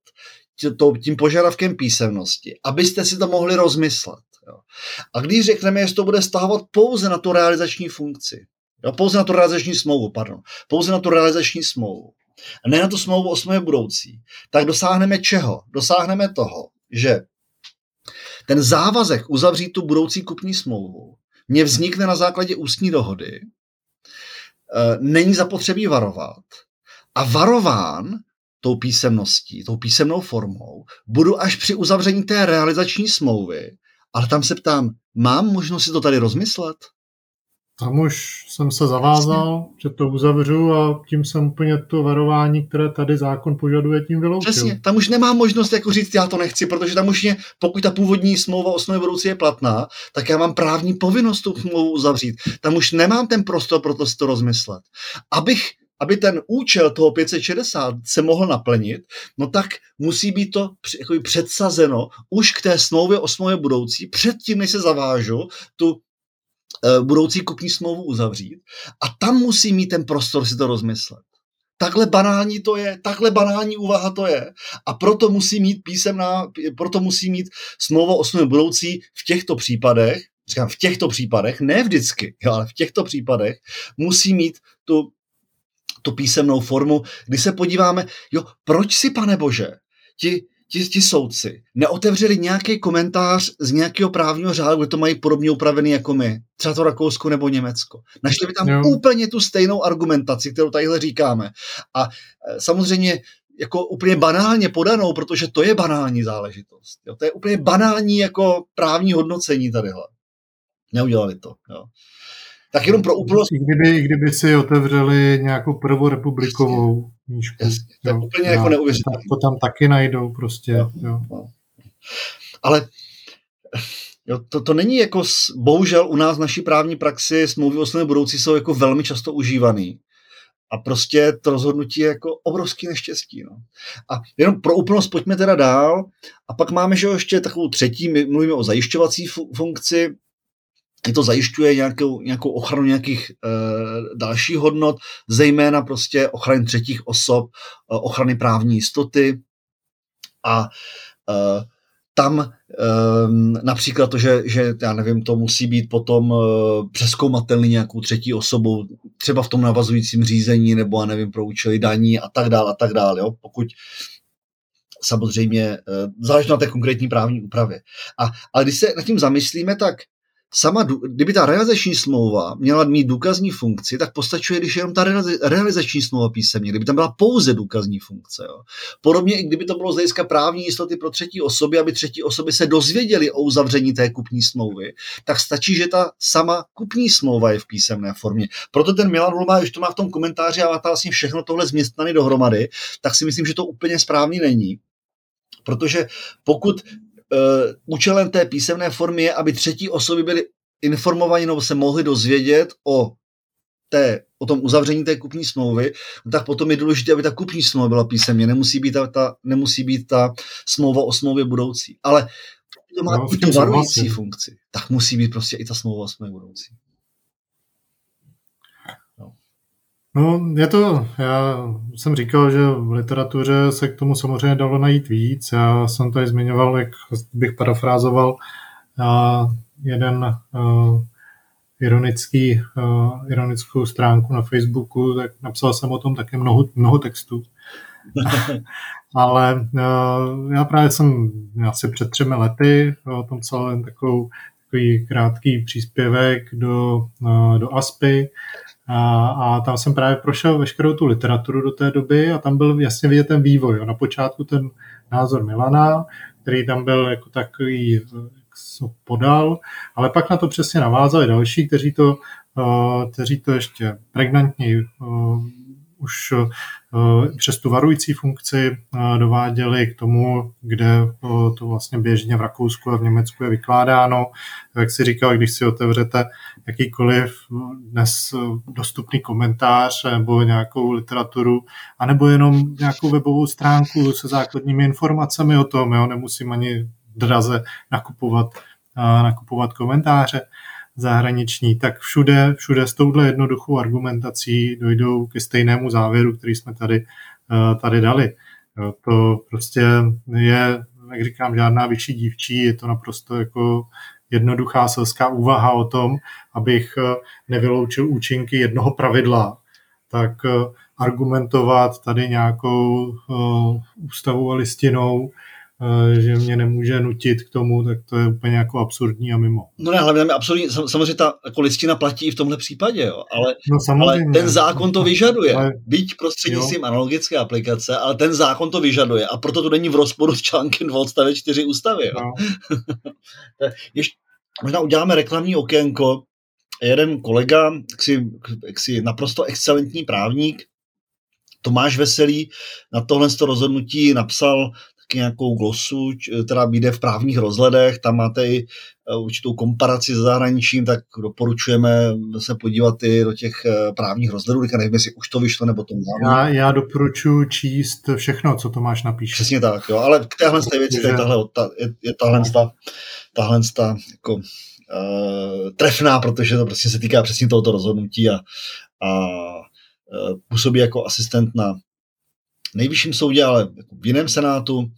tím požadavkem písemnosti, abyste si to mohli rozmyslet. Jo. A když řekneme, jestli to bude stahovat pouze na tu realizační funkci, jo, pouze na tu realizační smlouvu, pardon, pouze na tu realizační smlouvu, a ne na tu smlouvu o smlouvě budoucí, tak dosáhneme čeho? Dosáhneme toho, že ten závazek uzavřít tu budoucí kupní smlouvu mě vznikne na základě ústní dohody, eh, není zapotřebí varovat a varován tou písemností, tou písemnou formou, budu až při uzavření té realizační smlouvy, ale tam se ptám, mám možnost si to tady rozmyslet? Tam už jsem se zavázal, Přesně. že to uzavřu a tím jsem úplně to varování, které tady zákon požaduje, tím vyloučil. Přesně, tam už nemám možnost jako říct, já to nechci, protože tam už je, pokud ta původní smlouva o smlouvě budoucí je platná, tak já mám právní povinnost tu smlouvu uzavřít. Tam už nemám ten prostor pro to si to rozmyslet. Abych aby ten účel toho 560 se mohl naplnit, no tak musí být to jako předsazeno už k té smlouvě o smlouvě budoucí, předtím, než se zavážu tu budoucí kupní smlouvu uzavřít a tam musí mít ten prostor si to rozmyslet. Takhle banální to je, takhle banální úvaha to je. A proto musí mít písemná, proto musí mít smlouva o smlouvě budoucí v těchto případech, říkám v těchto případech, ne vždycky, jo, ale v těchto případech musí mít tu, tu písemnou formu, kdy se podíváme, jo, proč si, pane Bože, ti ti, ti soudci neotevřeli nějaký komentář z nějakého právního řádu, kde to mají podobně upravený jako my, třeba to Rakousko nebo Německo. Našli by tam jo. úplně tu stejnou argumentaci, kterou tadyhle říkáme. A e, samozřejmě jako úplně banálně podanou, protože to je banální záležitost. Jo? To je úplně banální jako právní hodnocení tadyhle. Neudělali to. Jo? Tak jenom pro úplnost. Kdyby, kdyby si otevřeli nějakou prvorepublikovou knížku. Jasně, to je úplně jako neuvěřitelné. To tam taky najdou prostě. Jo, jo. No. Ale jo, to, to není jako, bohužel u nás v naší právní praxi smlouvy o budoucí jsou jako velmi často užívaný. A prostě to rozhodnutí je jako obrovský neštěstí. No. A jenom pro úplnost pojďme teda dál. A pak máme že ještě takovou třetí, my mluvíme o zajišťovací funkci, i to zajišťuje nějakou, nějakou ochranu nějakých e, dalších hodnot, zejména prostě ochrany třetích osob, e, ochrany právní jistoty a e, tam e, například to, že, že já nevím, to musí být potom e, přeskoumatelný nějakou třetí osobou, třeba v tom navazujícím řízení, nebo já nevím, pro účely daní a tak dále a tak dále, jo? pokud samozřejmě záleží na té konkrétní právní úpravě. A, ale když se nad tím zamyslíme, tak sama, kdyby ta realizační smlouva měla mít důkazní funkci, tak postačuje, když je jenom ta realizační smlouva písemně, kdyby tam byla pouze důkazní funkce. Jo. Podobně i kdyby to bylo z hlediska právní jistoty pro třetí osoby, aby třetí osoby se dozvěděly o uzavření té kupní smlouvy, tak stačí, že ta sama kupní smlouva je v písemné formě. Proto ten Milan Ulma, když to má v tom komentáři a má vlastně všechno tohle změstnané dohromady, tak si myslím, že to úplně správně není. Protože pokud účelem té písemné formy je, aby třetí osoby byly informovaní nebo se mohli dozvědět o té, o tom uzavření té kupní smlouvy, no tak potom je důležité, aby ta kupní smlouva byla písemně, nemusí být ta, ta, nemusí být ta smlouva o smlouvě budoucí. Ale to má no, i tu varující funkci, tak musí být prostě i ta smlouva s budoucí. No, je to, já jsem říkal, že v literatuře se k tomu samozřejmě dalo najít víc. Já jsem tady zmiňoval, jak bych parafrázoval jeden uh, ironický, uh, ironickou stránku na Facebooku, tak napsal jsem o tom také mnoho, mnoho textů. *laughs* Ale já právě jsem asi před třemi lety o tom psal jen takovou, takový krátký příspěvek do, do ASPy a, a tam jsem právě prošel veškerou tu literaturu do té doby a tam byl jasně vidět ten vývoj. Jo. Na počátku ten názor Milana, který tam byl jako takový podal, ale pak na to přesně navázali další, kteří to, kteří to ještě pregnantněji už eh, přes tu varující funkci eh, dováděli k tomu, kde eh, to vlastně běžně v Rakousku a v Německu je vykládáno. Jak si říkal, když si otevřete jakýkoliv dnes dostupný komentář nebo nějakou literaturu, anebo jenom nějakou webovou stránku se základními informacemi o tom, jo, nemusím ani draze nakupovat, nakupovat komentáře, zahraniční, tak všude, všude s touhle jednoduchou argumentací dojdou ke stejnému závěru, který jsme tady, eh, tady dali. To prostě je, jak říkám, žádná vyšší dívčí, je to naprosto jako jednoduchá selská úvaha o tom, abych eh, nevyloučil účinky jednoho pravidla, tak eh, argumentovat tady nějakou ústavou a listinou Eh, že mě nemůže nutit k tomu, tak to je úplně jako absurdní a mimo. No ne, hlavně absurdní, samozřejmě ta jako listina platí i v tomhle případě, jo, ale, no ale ten zákon to vyžaduje. Ale, Byť prostřednictvím analogické aplikace, ale ten zákon to vyžaduje a proto to není v rozporu s článkem 2 odstavec 4 ústavy. Jo. No. *laughs* Ještě, možná uděláme reklamní okénko. Jeden kolega, jaksi, jaksi naprosto excelentní právník, Tomáš Veselý na tohle rozhodnutí napsal nějakou glosu, která vyjde v právních rozhledech, tam máte i e, určitou komparaci s zahraničím, tak doporučujeme se podívat i do těch e, právních rozhledů, teďka nevím, jestli už to vyšlo, nebo to já, já doporučuji číst všechno, co to máš napíše. Přesně tak, jo, ale k téhle té věci je, tahle, je, je tahle, ta, tahle ta, jako, uh, trefná, protože to prostě se týká přesně tohoto rozhodnutí a, a působí jako asistent na nejvyšším soudě, ale jako v jiném senátu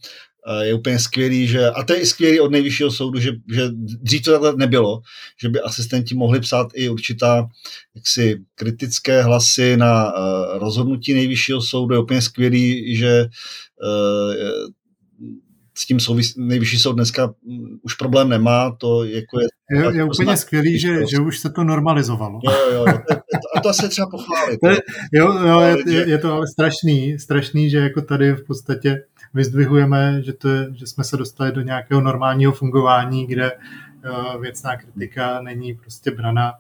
je úplně skvělý, že, a to je i skvělý od nejvyššího soudu, že, že dřív to takhle nebylo, že by asistenti mohli psát i určitá jaksi kritické hlasy na uh, rozhodnutí nejvyššího soudu. Je úplně skvělý, že uh, s tím souvis, nejvyšší soud dneska už problém nemá, to jako je... Je, je úplně skvělý, že, že už se to normalizovalo. Jo, jo, jo, to, a to se třeba pochválit. To jo, jo je, je, to ale strašný, strašný, že jako tady v podstatě vyzdvihujeme, že, to je, že jsme se dostali do nějakého normálního fungování, kde uh, věcná kritika není prostě brana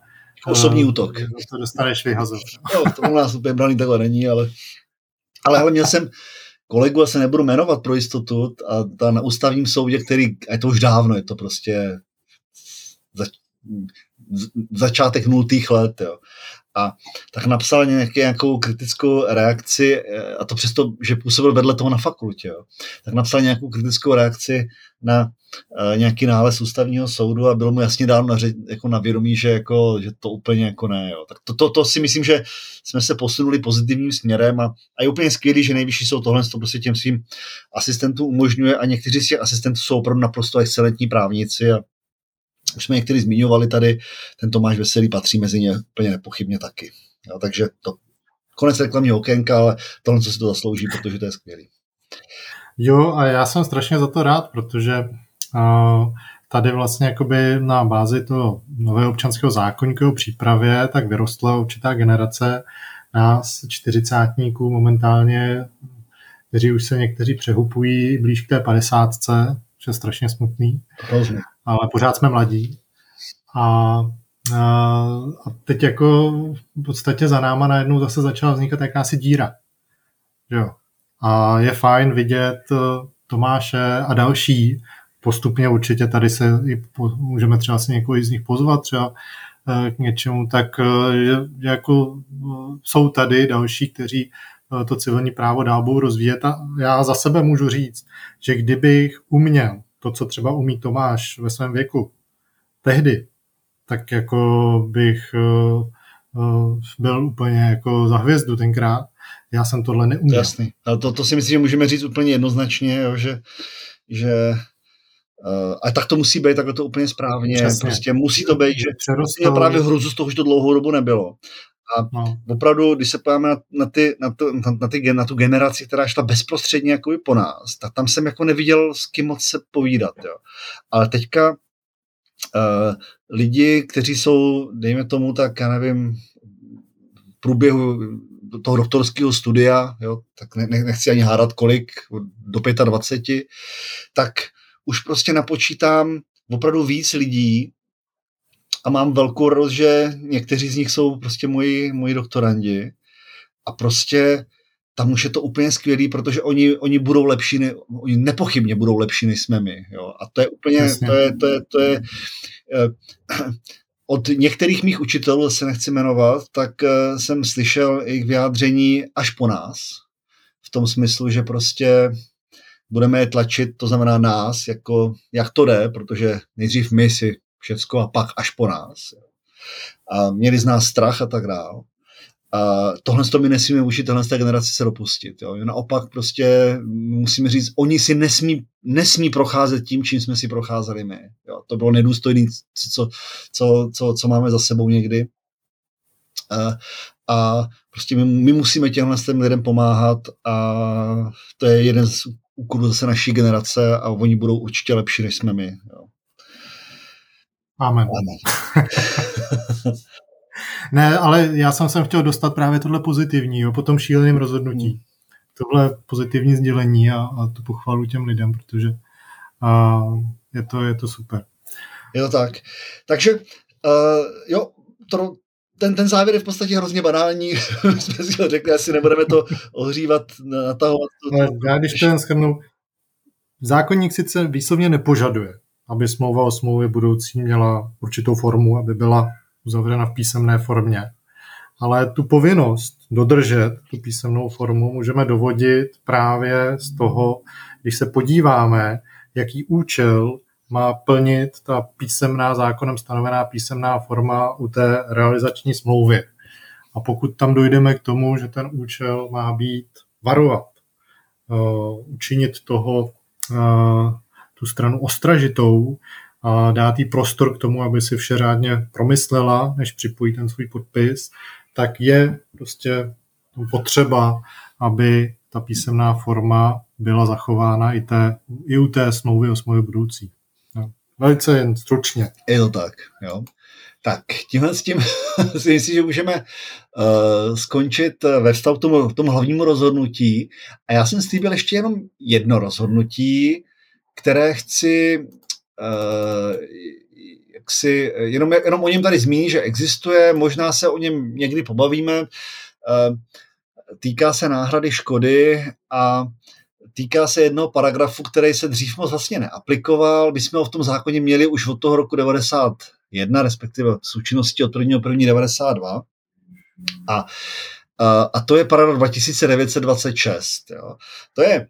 Osobní uh, útok. To dostaneš vyhazovat. No, to u nás úplně braný takhle není, ale ale hele, měl jsem, kolegu, se nebudu jmenovat pro jistotu, a ta na ústavním soudě, který, a je to už dávno, je to prostě za, začátek nultých let, jo. A tak napsal nějaký, nějakou kritickou reakci, a to přesto, že působil vedle toho na fakultě, jo. tak napsal nějakou kritickou reakci na uh, nějaký nález ústavního soudu a bylo mu jasně dáno na, jako na vědomí, že, jako, že to úplně jako ne. Jo. Tak to, to, to, si myslím, že jsme se posunuli pozitivním směrem a, a je úplně skvělý, že nejvyšší soud tohle to prostě těm svým asistentům umožňuje a někteří z těch asistentů jsou opravdu naprosto excelentní právníci a už jsme někteří zmiňovali tady, ten Tomáš Veselý patří mezi ně úplně nepochybně taky. Jo, takže to konec reklamního okénka, ale tohle, co si to zaslouží, protože to je skvělý. Jo, a já jsem strašně za to rád, protože uh, tady vlastně jakoby na bázi toho nového občanského zákonníku přípravě tak vyrostla určitá generace nás, čtyřicátníků momentálně, kteří už se někteří přehupují blíž k té padesátce, což je strašně smutný. Rozumím. Ale pořád jsme mladí. A, a teď jako v podstatě za náma najednou zase začala vznikat jakási díra. Jo. A je fajn vidět eh, Tomáše a další postupně určitě tady se i po, můžeme třeba si někoho z nich pozvat třeba eh, k něčemu, tak eh, jako jsou tady další, kteří to civilní právo dál budou rozvíjet a já za sebe můžu říct, že kdybych uměl to, co třeba umí Tomáš ve svém věku, tehdy, tak jako bych uh, uh, byl úplně jako za hvězdu tenkrát. Já jsem tohle neuměl. Jasný. Ale to, to si myslím, že můžeme říct úplně jednoznačně, jo, že, že Uh, a tak to musí být, tak to úplně správně. Přesně. Prostě musí to být, že měl právě hruzu z toho, že to dlouhou dobu nebylo. A no. opravdu, když se podíváme na, na, ty, na, to, na, na, ty, na tu generaci, která šla bezprostředně jako po nás, tak tam jsem jako neviděl s kým moc se povídat. Jo. Ale teďka uh, lidi, kteří jsou, dejme tomu, tak já nevím, v průběhu toho doktorského studia, jo, tak ne, nechci ani hádat kolik, do 25, tak už prostě napočítám opravdu víc lidí a mám velkou radost, že někteří z nich jsou prostě moji, moji doktorandi a prostě tam už je to úplně skvělý, protože oni, oni budou lepší, ne, oni nepochybně budou lepší, než jsme my. Jo. A to je úplně, to je, to je, to je uh, od některých mých učitelů, se nechci jmenovat, tak uh, jsem slyšel jejich vyjádření až po nás. V tom smyslu, že prostě budeme je tlačit, to znamená nás, jako jak to jde, protože nejdřív my si všecko a pak až po nás. A měli z nás strach a tak dále. A tohle to my nesmíme učit téhle té generaci se dopustit. Jo. Naopak prostě musíme říct, oni si nesmí, nesmí procházet tím, čím jsme si procházeli my. Jo. To bylo nedůstojné, co, co, co, co máme za sebou někdy. A, a prostě my, my musíme těmhle lidem pomáhat a to je jeden z úkolů zase naší generace a oni budou určitě lepší, než jsme my. Jo. Amen. Amen. *laughs* ne, ale já jsem sem chtěl dostat právě tohle pozitivní, jo, po tom šíleném rozhodnutí. Hmm. Tohle pozitivní sdělení a, a tu pochvalu těm lidem, protože a, je, to, je to super. Je to tak. Takže uh, jo, to, ten, ten závěr je v podstatě hrozně banální. *laughs* jsme si ho řekli, asi nebudeme to ohřívat, natahovat. To, to, já když to jen schrnu, zákonník sice výslovně nepožaduje, aby smlouva o smlouvě budoucí měla určitou formu, aby byla uzavřena v písemné formě. Ale tu povinnost dodržet tu písemnou formu můžeme dovodit právě z toho, když se podíváme, jaký účel má plnit ta písemná zákonem stanovená písemná forma u té realizační smlouvy. A pokud tam dojdeme k tomu, že ten účel má být varovat, eh, učinit toho eh, tu stranu ostražitou a dát jí prostor k tomu, aby si vše řádně promyslela, než připojí ten svůj podpis, tak je prostě potřeba, aby ta písemná forma byla zachována i, té, i u té smlouvy o smlouvě budoucí. No. Velice jen stručně. Je to tak, jo. Tak tímhle s tím *laughs* si myslím, že můžeme uh, skončit ve vztahu k tomu, k tomu hlavnímu rozhodnutí. A já jsem slíbil ještě jenom jedno rozhodnutí, které chci uh, jak si, jenom, jenom o něm tady zmínit, že existuje, možná se o něm někdy pobavíme, uh, týká se náhrady škody a týká se jednoho paragrafu, který se dřív moc vlastně neaplikoval. My jsme ho v tom zákoně měli už od toho roku 91, respektive s účinností od 1. 1. 92. A, a, a to je paragraf 2926. Jo. To je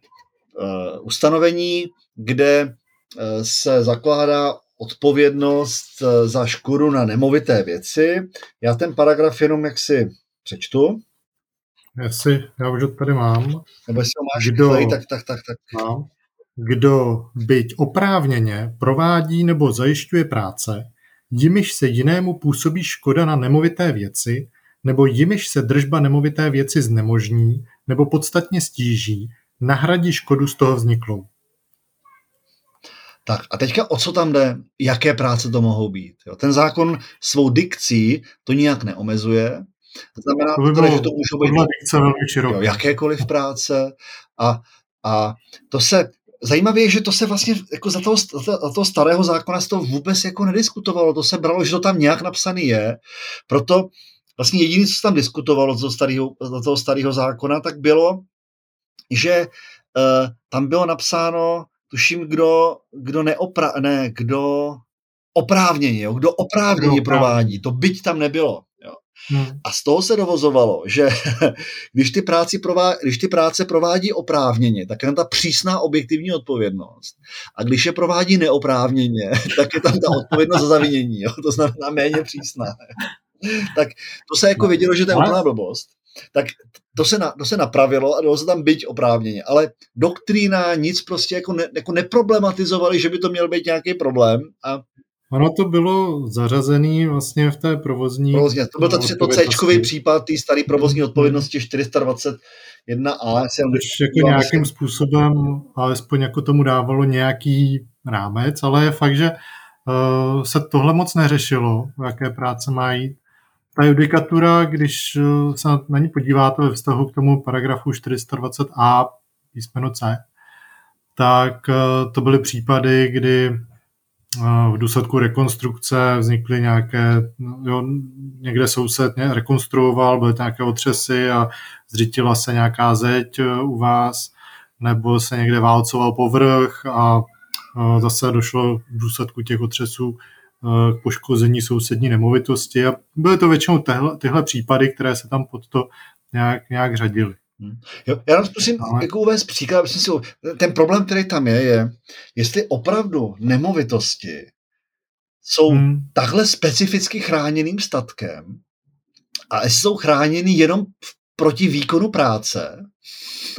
uh, ustanovení, kde uh, se zakládá odpovědnost uh, za škodu na nemovité věci. Já ten paragraf jenom jak si přečtu. Jestli, já už ho tady mám. Nebo jestli ho máš Kdo, tady, tak, tak, tak, tak. Mám. Kdo byť oprávněně provádí nebo zajišťuje práce, jimiž se jinému působí škoda na nemovité věci, nebo jimiž se držba nemovité věci znemožní, nebo podstatně stíží, nahradí škodu z toho vzniklou. Tak a teďka o co tam jde, jaké práce to mohou být. Jo? Ten zákon svou dikcí to nijak neomezuje, to znamená, to by bylo, že to můžou být jo, jakékoliv práce. A, a to se Zajímavé je, že to se vlastně jako za toho, za toho starého zákona se to vůbec jako nediskutovalo, to se bralo, že to tam nějak napsaný je, proto vlastně jediné, co se tam diskutovalo z toho starého, z toho starého zákona, tak bylo, že uh, tam bylo napsáno, tuším, kdo, kdo neopra, ne, kdo oprávněně, jo, kdo oprávněně provádí, to byť tam nebylo. Jo. Hmm. A z toho se dovozovalo, že *laughs* když ty, práci prová, když ty práce provádí oprávněně, tak je tam ta přísná objektivní odpovědnost. A když je provádí neoprávněně, *laughs* tak je tam ta odpovědnost za zavinění. Jo? To znamená méně přísná. *laughs* tak to se jako vědělo, že to je úplná blbost. Tak to se, na, to se napravilo a dalo se tam být oprávněně. Ale doktrína nic prostě jako, ne, jako neproblematizovali, že by to měl být nějaký problém a Ono to bylo zařazené vlastně v té provozní... Provozně. To byl to, to c případ té staré provozní odpovědnosti 421A. Což jako nějakým způsobem alespoň jako tomu dávalo nějaký rámec, ale je fakt, že uh, se tohle moc neřešilo, jaké práce má jít. Ta judikatura, když uh, se na ní podíváte ve vztahu k tomu paragrafu 420a písmeno C, tak uh, to byly případy, kdy v důsledku rekonstrukce vznikly nějaké, jo, někde soused rekonstruoval, byly nějaké otřesy a zřítila se nějaká zeď u vás, nebo se někde válcoval povrch a zase došlo v důsledku těch otřesů k poškození sousední nemovitosti a byly to většinou tehle, tyhle případy, které se tam pod to nějak, nějak řadily. Hmm. Jo, já vám zkusím Ale... jako uvést příklad. Si, ten problém, který tam je, je, jestli opravdu nemovitosti jsou hmm. takhle specificky chráněným statkem a jestli jsou chráněny jenom proti výkonu práce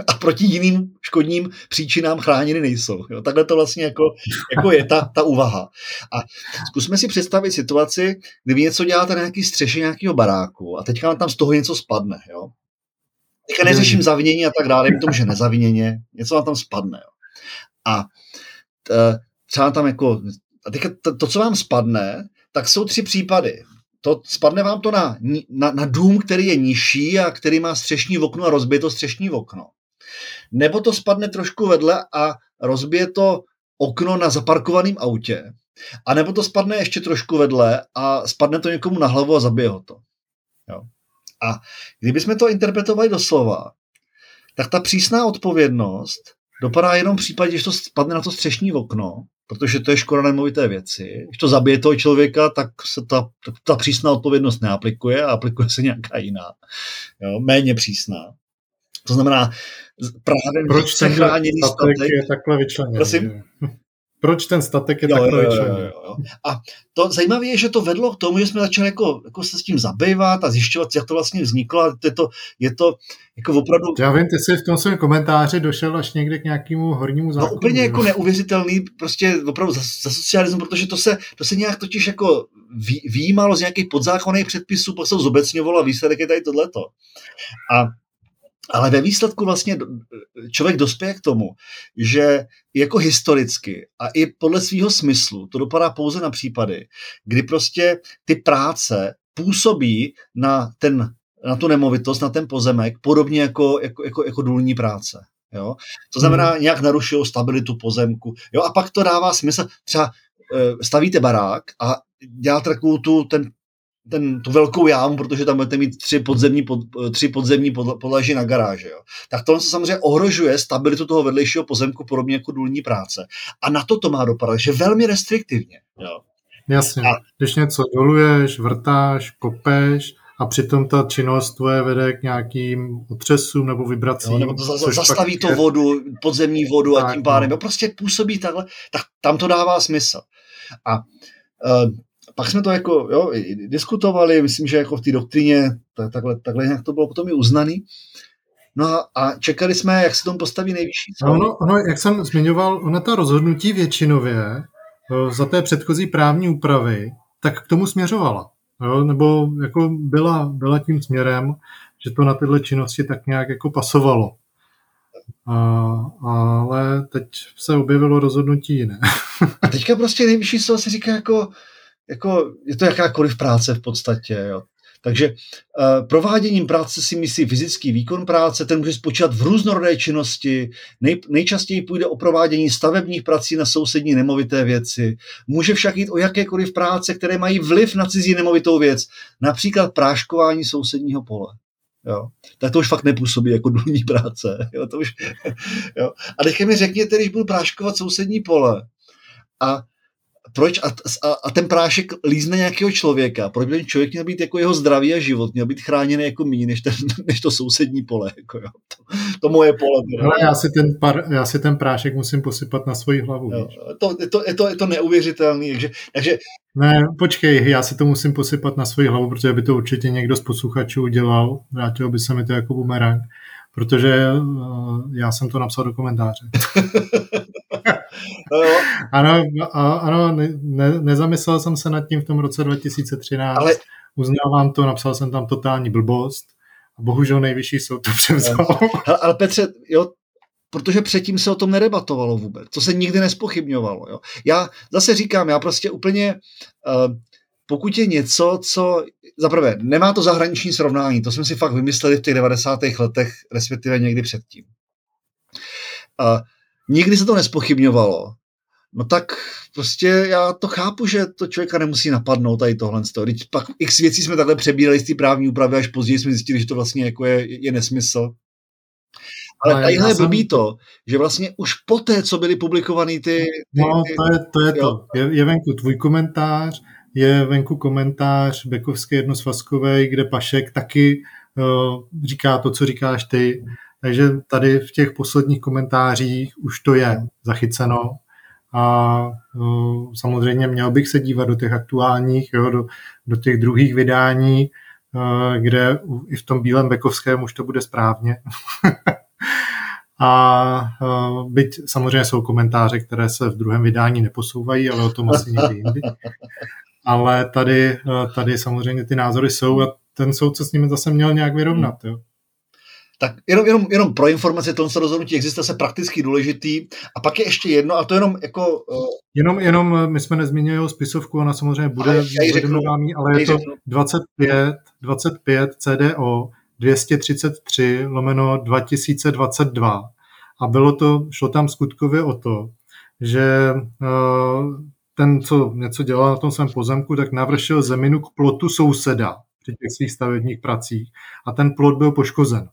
a proti jiným škodním příčinám chráněny nejsou. Jo, takhle to vlastně jako, jako je ta, ta úvaha. A zkusme si představit situaci, kdy vy něco děláte na nějaký střeše nějakého baráku a teďka tam z toho něco spadne. Jo? Teďka neřeším zavinění a tak dále, jen tomu, že nezaviněně, něco vám tam spadne. Jo. A t, třeba tam jako, a teďka to, to, co vám spadne, tak jsou tři případy. To, spadne vám to na, na, na dům, který je nižší a který má střešní okno a rozbije to střešní okno. Nebo to spadne trošku vedle a rozbije to okno na zaparkovaném autě. A nebo to spadne ještě trošku vedle a spadne to někomu na hlavu a zabije ho to. Jo. A kdybychom to interpretovali doslova, tak ta přísná odpovědnost dopadá jenom v případě, že to spadne na to střešní okno, protože to je škoda nemovité věci. Když to zabije toho člověka, tak se ta, ta přísná odpovědnost neaplikuje a aplikuje se nějaká jiná, jo, méně přísná. To znamená, právě Proč se chráněný statek, statek je takhle vyčleněný? Prosím? Proč ten statek je jo, takhle jo, jo, jo, jo. A to zajímavé je, že to vedlo k tomu, že jsme začali jako, jako se s tím zabývat a zjišťovat, jak to vlastně vzniklo a je to, je to jako opravdu... Já vím, ty jsi v tom svém komentáři došel až někde k nějakému hornímu no, zákonu. No úplně jako neuvěřitelný, prostě opravdu za, za socialismu, protože to se, to se nějak totiž jako výjímalo z nějakých podzákonných předpisů, pak se zobecňovalo a výsledek je tady tohleto. A ale ve výsledku vlastně člověk dospěje k tomu, že jako historicky a i podle svého smyslu to dopadá pouze na případy, kdy prostě ty práce působí na, ten, na tu nemovitost, na ten pozemek, podobně jako, jako, jako, jako důlní práce. Jo? To znamená, hmm. nějak narušují stabilitu pozemku. Jo? A pak to dává smysl. Třeba e, stavíte barák a děláte takovou tu, ten ten, tu velkou jámu, protože tam budete mít tři podzemní, pod, tři podzemní pod, podlaží na garáži. Jo. Tak to se samozřejmě ohrožuje stabilitu toho vedlejšího pozemku, podobně jako důlní práce. A na to to má dopad, že velmi restriktivně. Jo. Jasně, a, když něco doluješ, vrtáš, kopeš, a přitom ta činnost tvoje vede k nějakým otřesům nebo vibracím. Jo, nebo to zastaví to je... vodu, podzemní vodu tak, a tím pádem. No. prostě působí takhle, tak tam to dává smysl. A uh, pak jsme to jako jo, diskutovali, myslím, že jako v té doktríně tak, takhle, takhle nějak to bylo potom i uznaný. No a, a čekali jsme, jak se tomu postaví nejvyšší soud. No, ono, jak jsem zmiňoval, ona ta rozhodnutí většinově za té předchozí právní úpravy, tak k tomu směřovala. Jo? Nebo jako byla, byla tím směrem, že to na tyhle činnosti tak nějak jako pasovalo. A, ale teď se objevilo rozhodnutí jiné. *laughs* a teďka prostě nejvyšší soud se říká jako, jako, je to jakákoliv práce v podstatě. Jo. Takže uh, prováděním práce si myslí fyzický výkon práce, ten může spočívat v různorodé činnosti, nej, nejčastěji půjde o provádění stavebních prací na sousední nemovité věci. Může však jít o jakékoliv práce, které mají vliv na cizí nemovitou věc, například práškování sousedního pole. Jo. Tak to už fakt nepůsobí jako důlní práce. *laughs* Jo. To už, *laughs* jo. A teďka mi řekněte, když budu práškovat sousední pole a proč a, a, a ten prášek lízne nějakého člověka, proč by ten člověk měl být jako jeho zdraví a život, měl být chráněný jako méně než, ten, *laughs* než to sousední pole, jako jo. To, to moje pole. No, já, si ten par, já si ten prášek musím posypat na svoji hlavu. Jo, to, je, to, je, to, je to neuvěřitelný, takže, takže ne, počkej, já si to musím posypat na svoji hlavu, protože by to určitě někdo z posluchačů udělal. Vrátilo by se mi to jako bumerang, protože uh, já jsem to napsal do komentáře. *laughs* ano, ano ne, ne, nezamyslel jsem se nad tím v tom roce 2013. Ale... Uznávám to, napsal jsem tam totální blbost. A bohužel nejvyšší soud to převzal. Ale, ale Petře, jo, protože předtím se o tom nedebatovalo vůbec. To se nikdy nespochybňovalo. Jo. Já zase říkám, já prostě úplně, uh, pokud je něco, co, zaprvé, nemá to zahraniční srovnání, to jsme si fakt vymysleli v těch 90. letech, respektive někdy předtím. Uh, nikdy se to nespochybňovalo. No tak prostě já to chápu, že to člověka nemusí napadnout tady tohle. Teď pak x věcí jsme takhle přebírali z té právní úpravy, až později jsme zjistili, že to vlastně jako je, je nesmysl. Ale, ale tadyhle je blbý jsem... to, že vlastně už poté, co byly publikovaný ty... ty no, ty, to je to. Je, to. Je, je venku tvůj komentář, je venku komentář Bekovské jednosvazkové, kde Pašek taky uh, říká to, co říkáš ty. Takže tady v těch posledních komentářích už to je zachyceno. A uh, samozřejmě měl bych se dívat do těch aktuálních, jo, do, do těch druhých vydání, uh, kde i v tom bílém Bekovském už to bude správně. *laughs* A uh, byť samozřejmě jsou komentáře, které se v druhém vydání neposouvají, ale o tom asi někdy jindy. Ale tady, tady samozřejmě ty názory jsou a ten soud se s nimi zase měl nějak vyrovnat. Jo. Tak jenom, jenom, jenom pro informaci, tohle rozhodnutí existuje se prakticky důležitý. A pak je ještě jedno, a to jenom jako... Uh... Jenom, jenom my jsme nezmínili jeho spisovku, ona samozřejmě bude, ale, řeknu, ale je to 25, 25 CDO 233 lomeno 2022. A bylo to, šlo tam skutkově o to, že uh, ten, co něco dělal na tom svém pozemku, tak navršil zeminu k plotu souseda při těch svých stavebních pracích a ten plot byl poškozen.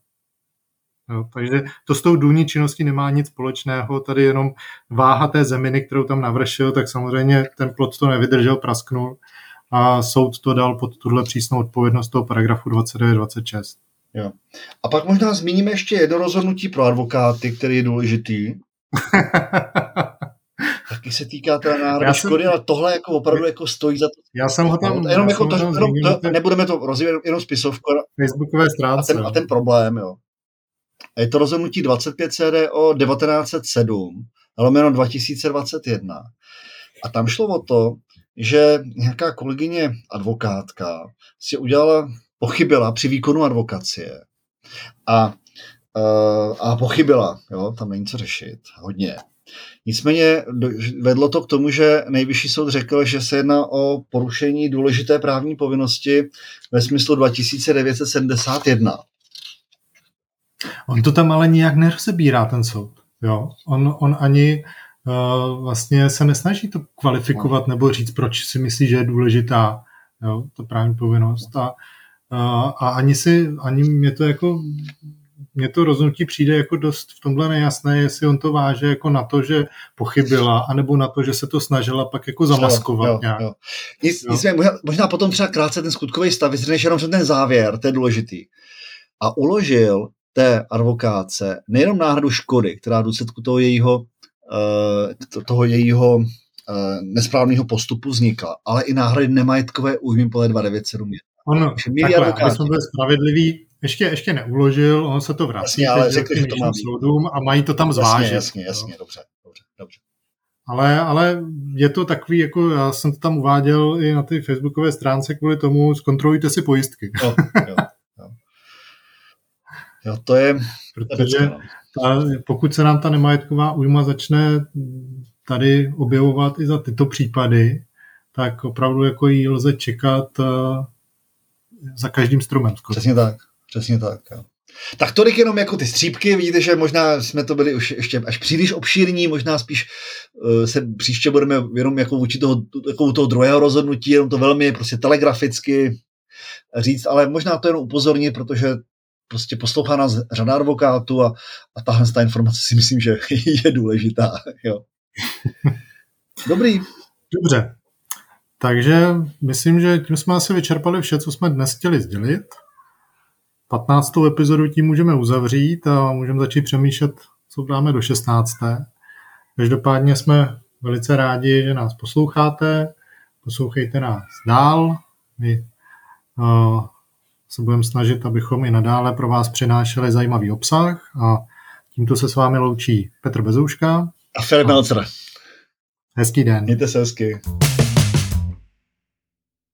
Jo, takže to s tou důlní činností nemá nic společného, tady jenom váha té zeminy, kterou tam navršil, tak samozřejmě ten plot to nevydržel, prasknul a soud to dal pod tuhle přísnou odpovědnost toho paragrafu 29-26. Jo. A pak možná zmíníme ještě jedno rozhodnutí pro advokáty, který je důležitý. *laughs* Taky se týká teda náhrady škody, ale tohle jako opravdu jako stojí za to. Já jsem ho tam... Jenom jako to, jenom to, nebudeme to rozvíjet jenom spisovku. Facebookové stránce. A ten, a ten problém, jo. A je to rozhodnutí 25 CDO 1907, lomeno 2021. A tam šlo o to, že nějaká kolegyně advokátka si udělala, pochybila při výkonu advokacie a, uh, a pochybila, jo, tam není co řešit, hodně. Nicméně vedlo to k tomu, že nejvyšší soud řekl, že se jedná o porušení důležité právní povinnosti ve smyslu 2971. On to tam ale nijak nerozebírá, ten soud. Jo? On, on ani uh, vlastně se nesnaží to kvalifikovat nebo říct, proč si myslí, že je důležitá jo? to právní povinnost. A, uh, a ani si, ani mě to jako mně to rozhodnutí přijde jako dost v tomhle nejasné, jestli on to váže jako na to, že pochybila, anebo na to, že se to snažila pak jako zamaskovat jo, jo, nějak. Jo. Nic, jo. Nicméně, možná, možná potom třeba krátce ten skutkový stav, než jenom ten závěr, to je důležitý. A uložil té advokáce nejenom náhradu škody, která v důsledku toho jejího, uh, toho jejího uh, nesprávného postupu vznikla, ale i náhrady nemajetkové újmy podle 2971. On, takhle, aby jsme byli spravedliví, ještě, ještě neuložil, on se to vrací jasně, ale řekli, že to má soudům a mají to tam zvážit. Jasně, jasně, jasně dobře, dobře, dobře. Ale, ale je to takový, jako já jsem to tam uváděl i na té facebookové stránce kvůli tomu, zkontrolujte si pojistky. Jo, jo. Jo, to je... Protože ta, pokud se nám ta nemajetková újma začne tady objevovat i za tyto případy, tak opravdu jako jí lze čekat uh, za každým stromem. Skoro. Přesně tak, přesně tak. Jo. Tak tolik jenom jako ty střípky, vidíte, že možná jsme to byli už ještě až příliš obšírní, možná spíš uh, se příště budeme jenom jako vůči toho, jako toho druhého rozhodnutí, jenom to velmi prostě telegraficky říct, ale možná to jenom upozornit, protože prostě poslouchá nás řada advokátů a, a tahle ta informace si myslím, že *laughs* je důležitá. Jo. *laughs* Dobrý. Dobře. Takže myslím, že tím jsme asi vyčerpali vše, co jsme dnes chtěli sdělit. 15. epizodu tím můžeme uzavřít a můžeme začít přemýšlet, co dáme do 16. Každopádně jsme velice rádi, že nás posloucháte. Poslouchejte nás dál. My uh, se budeme snažit, abychom i nadále pro vás přinášeli zajímavý obsah a tímto se s vámi loučí Petr Bezouška a Filip Melcer. Hezký den. Mějte se hezky.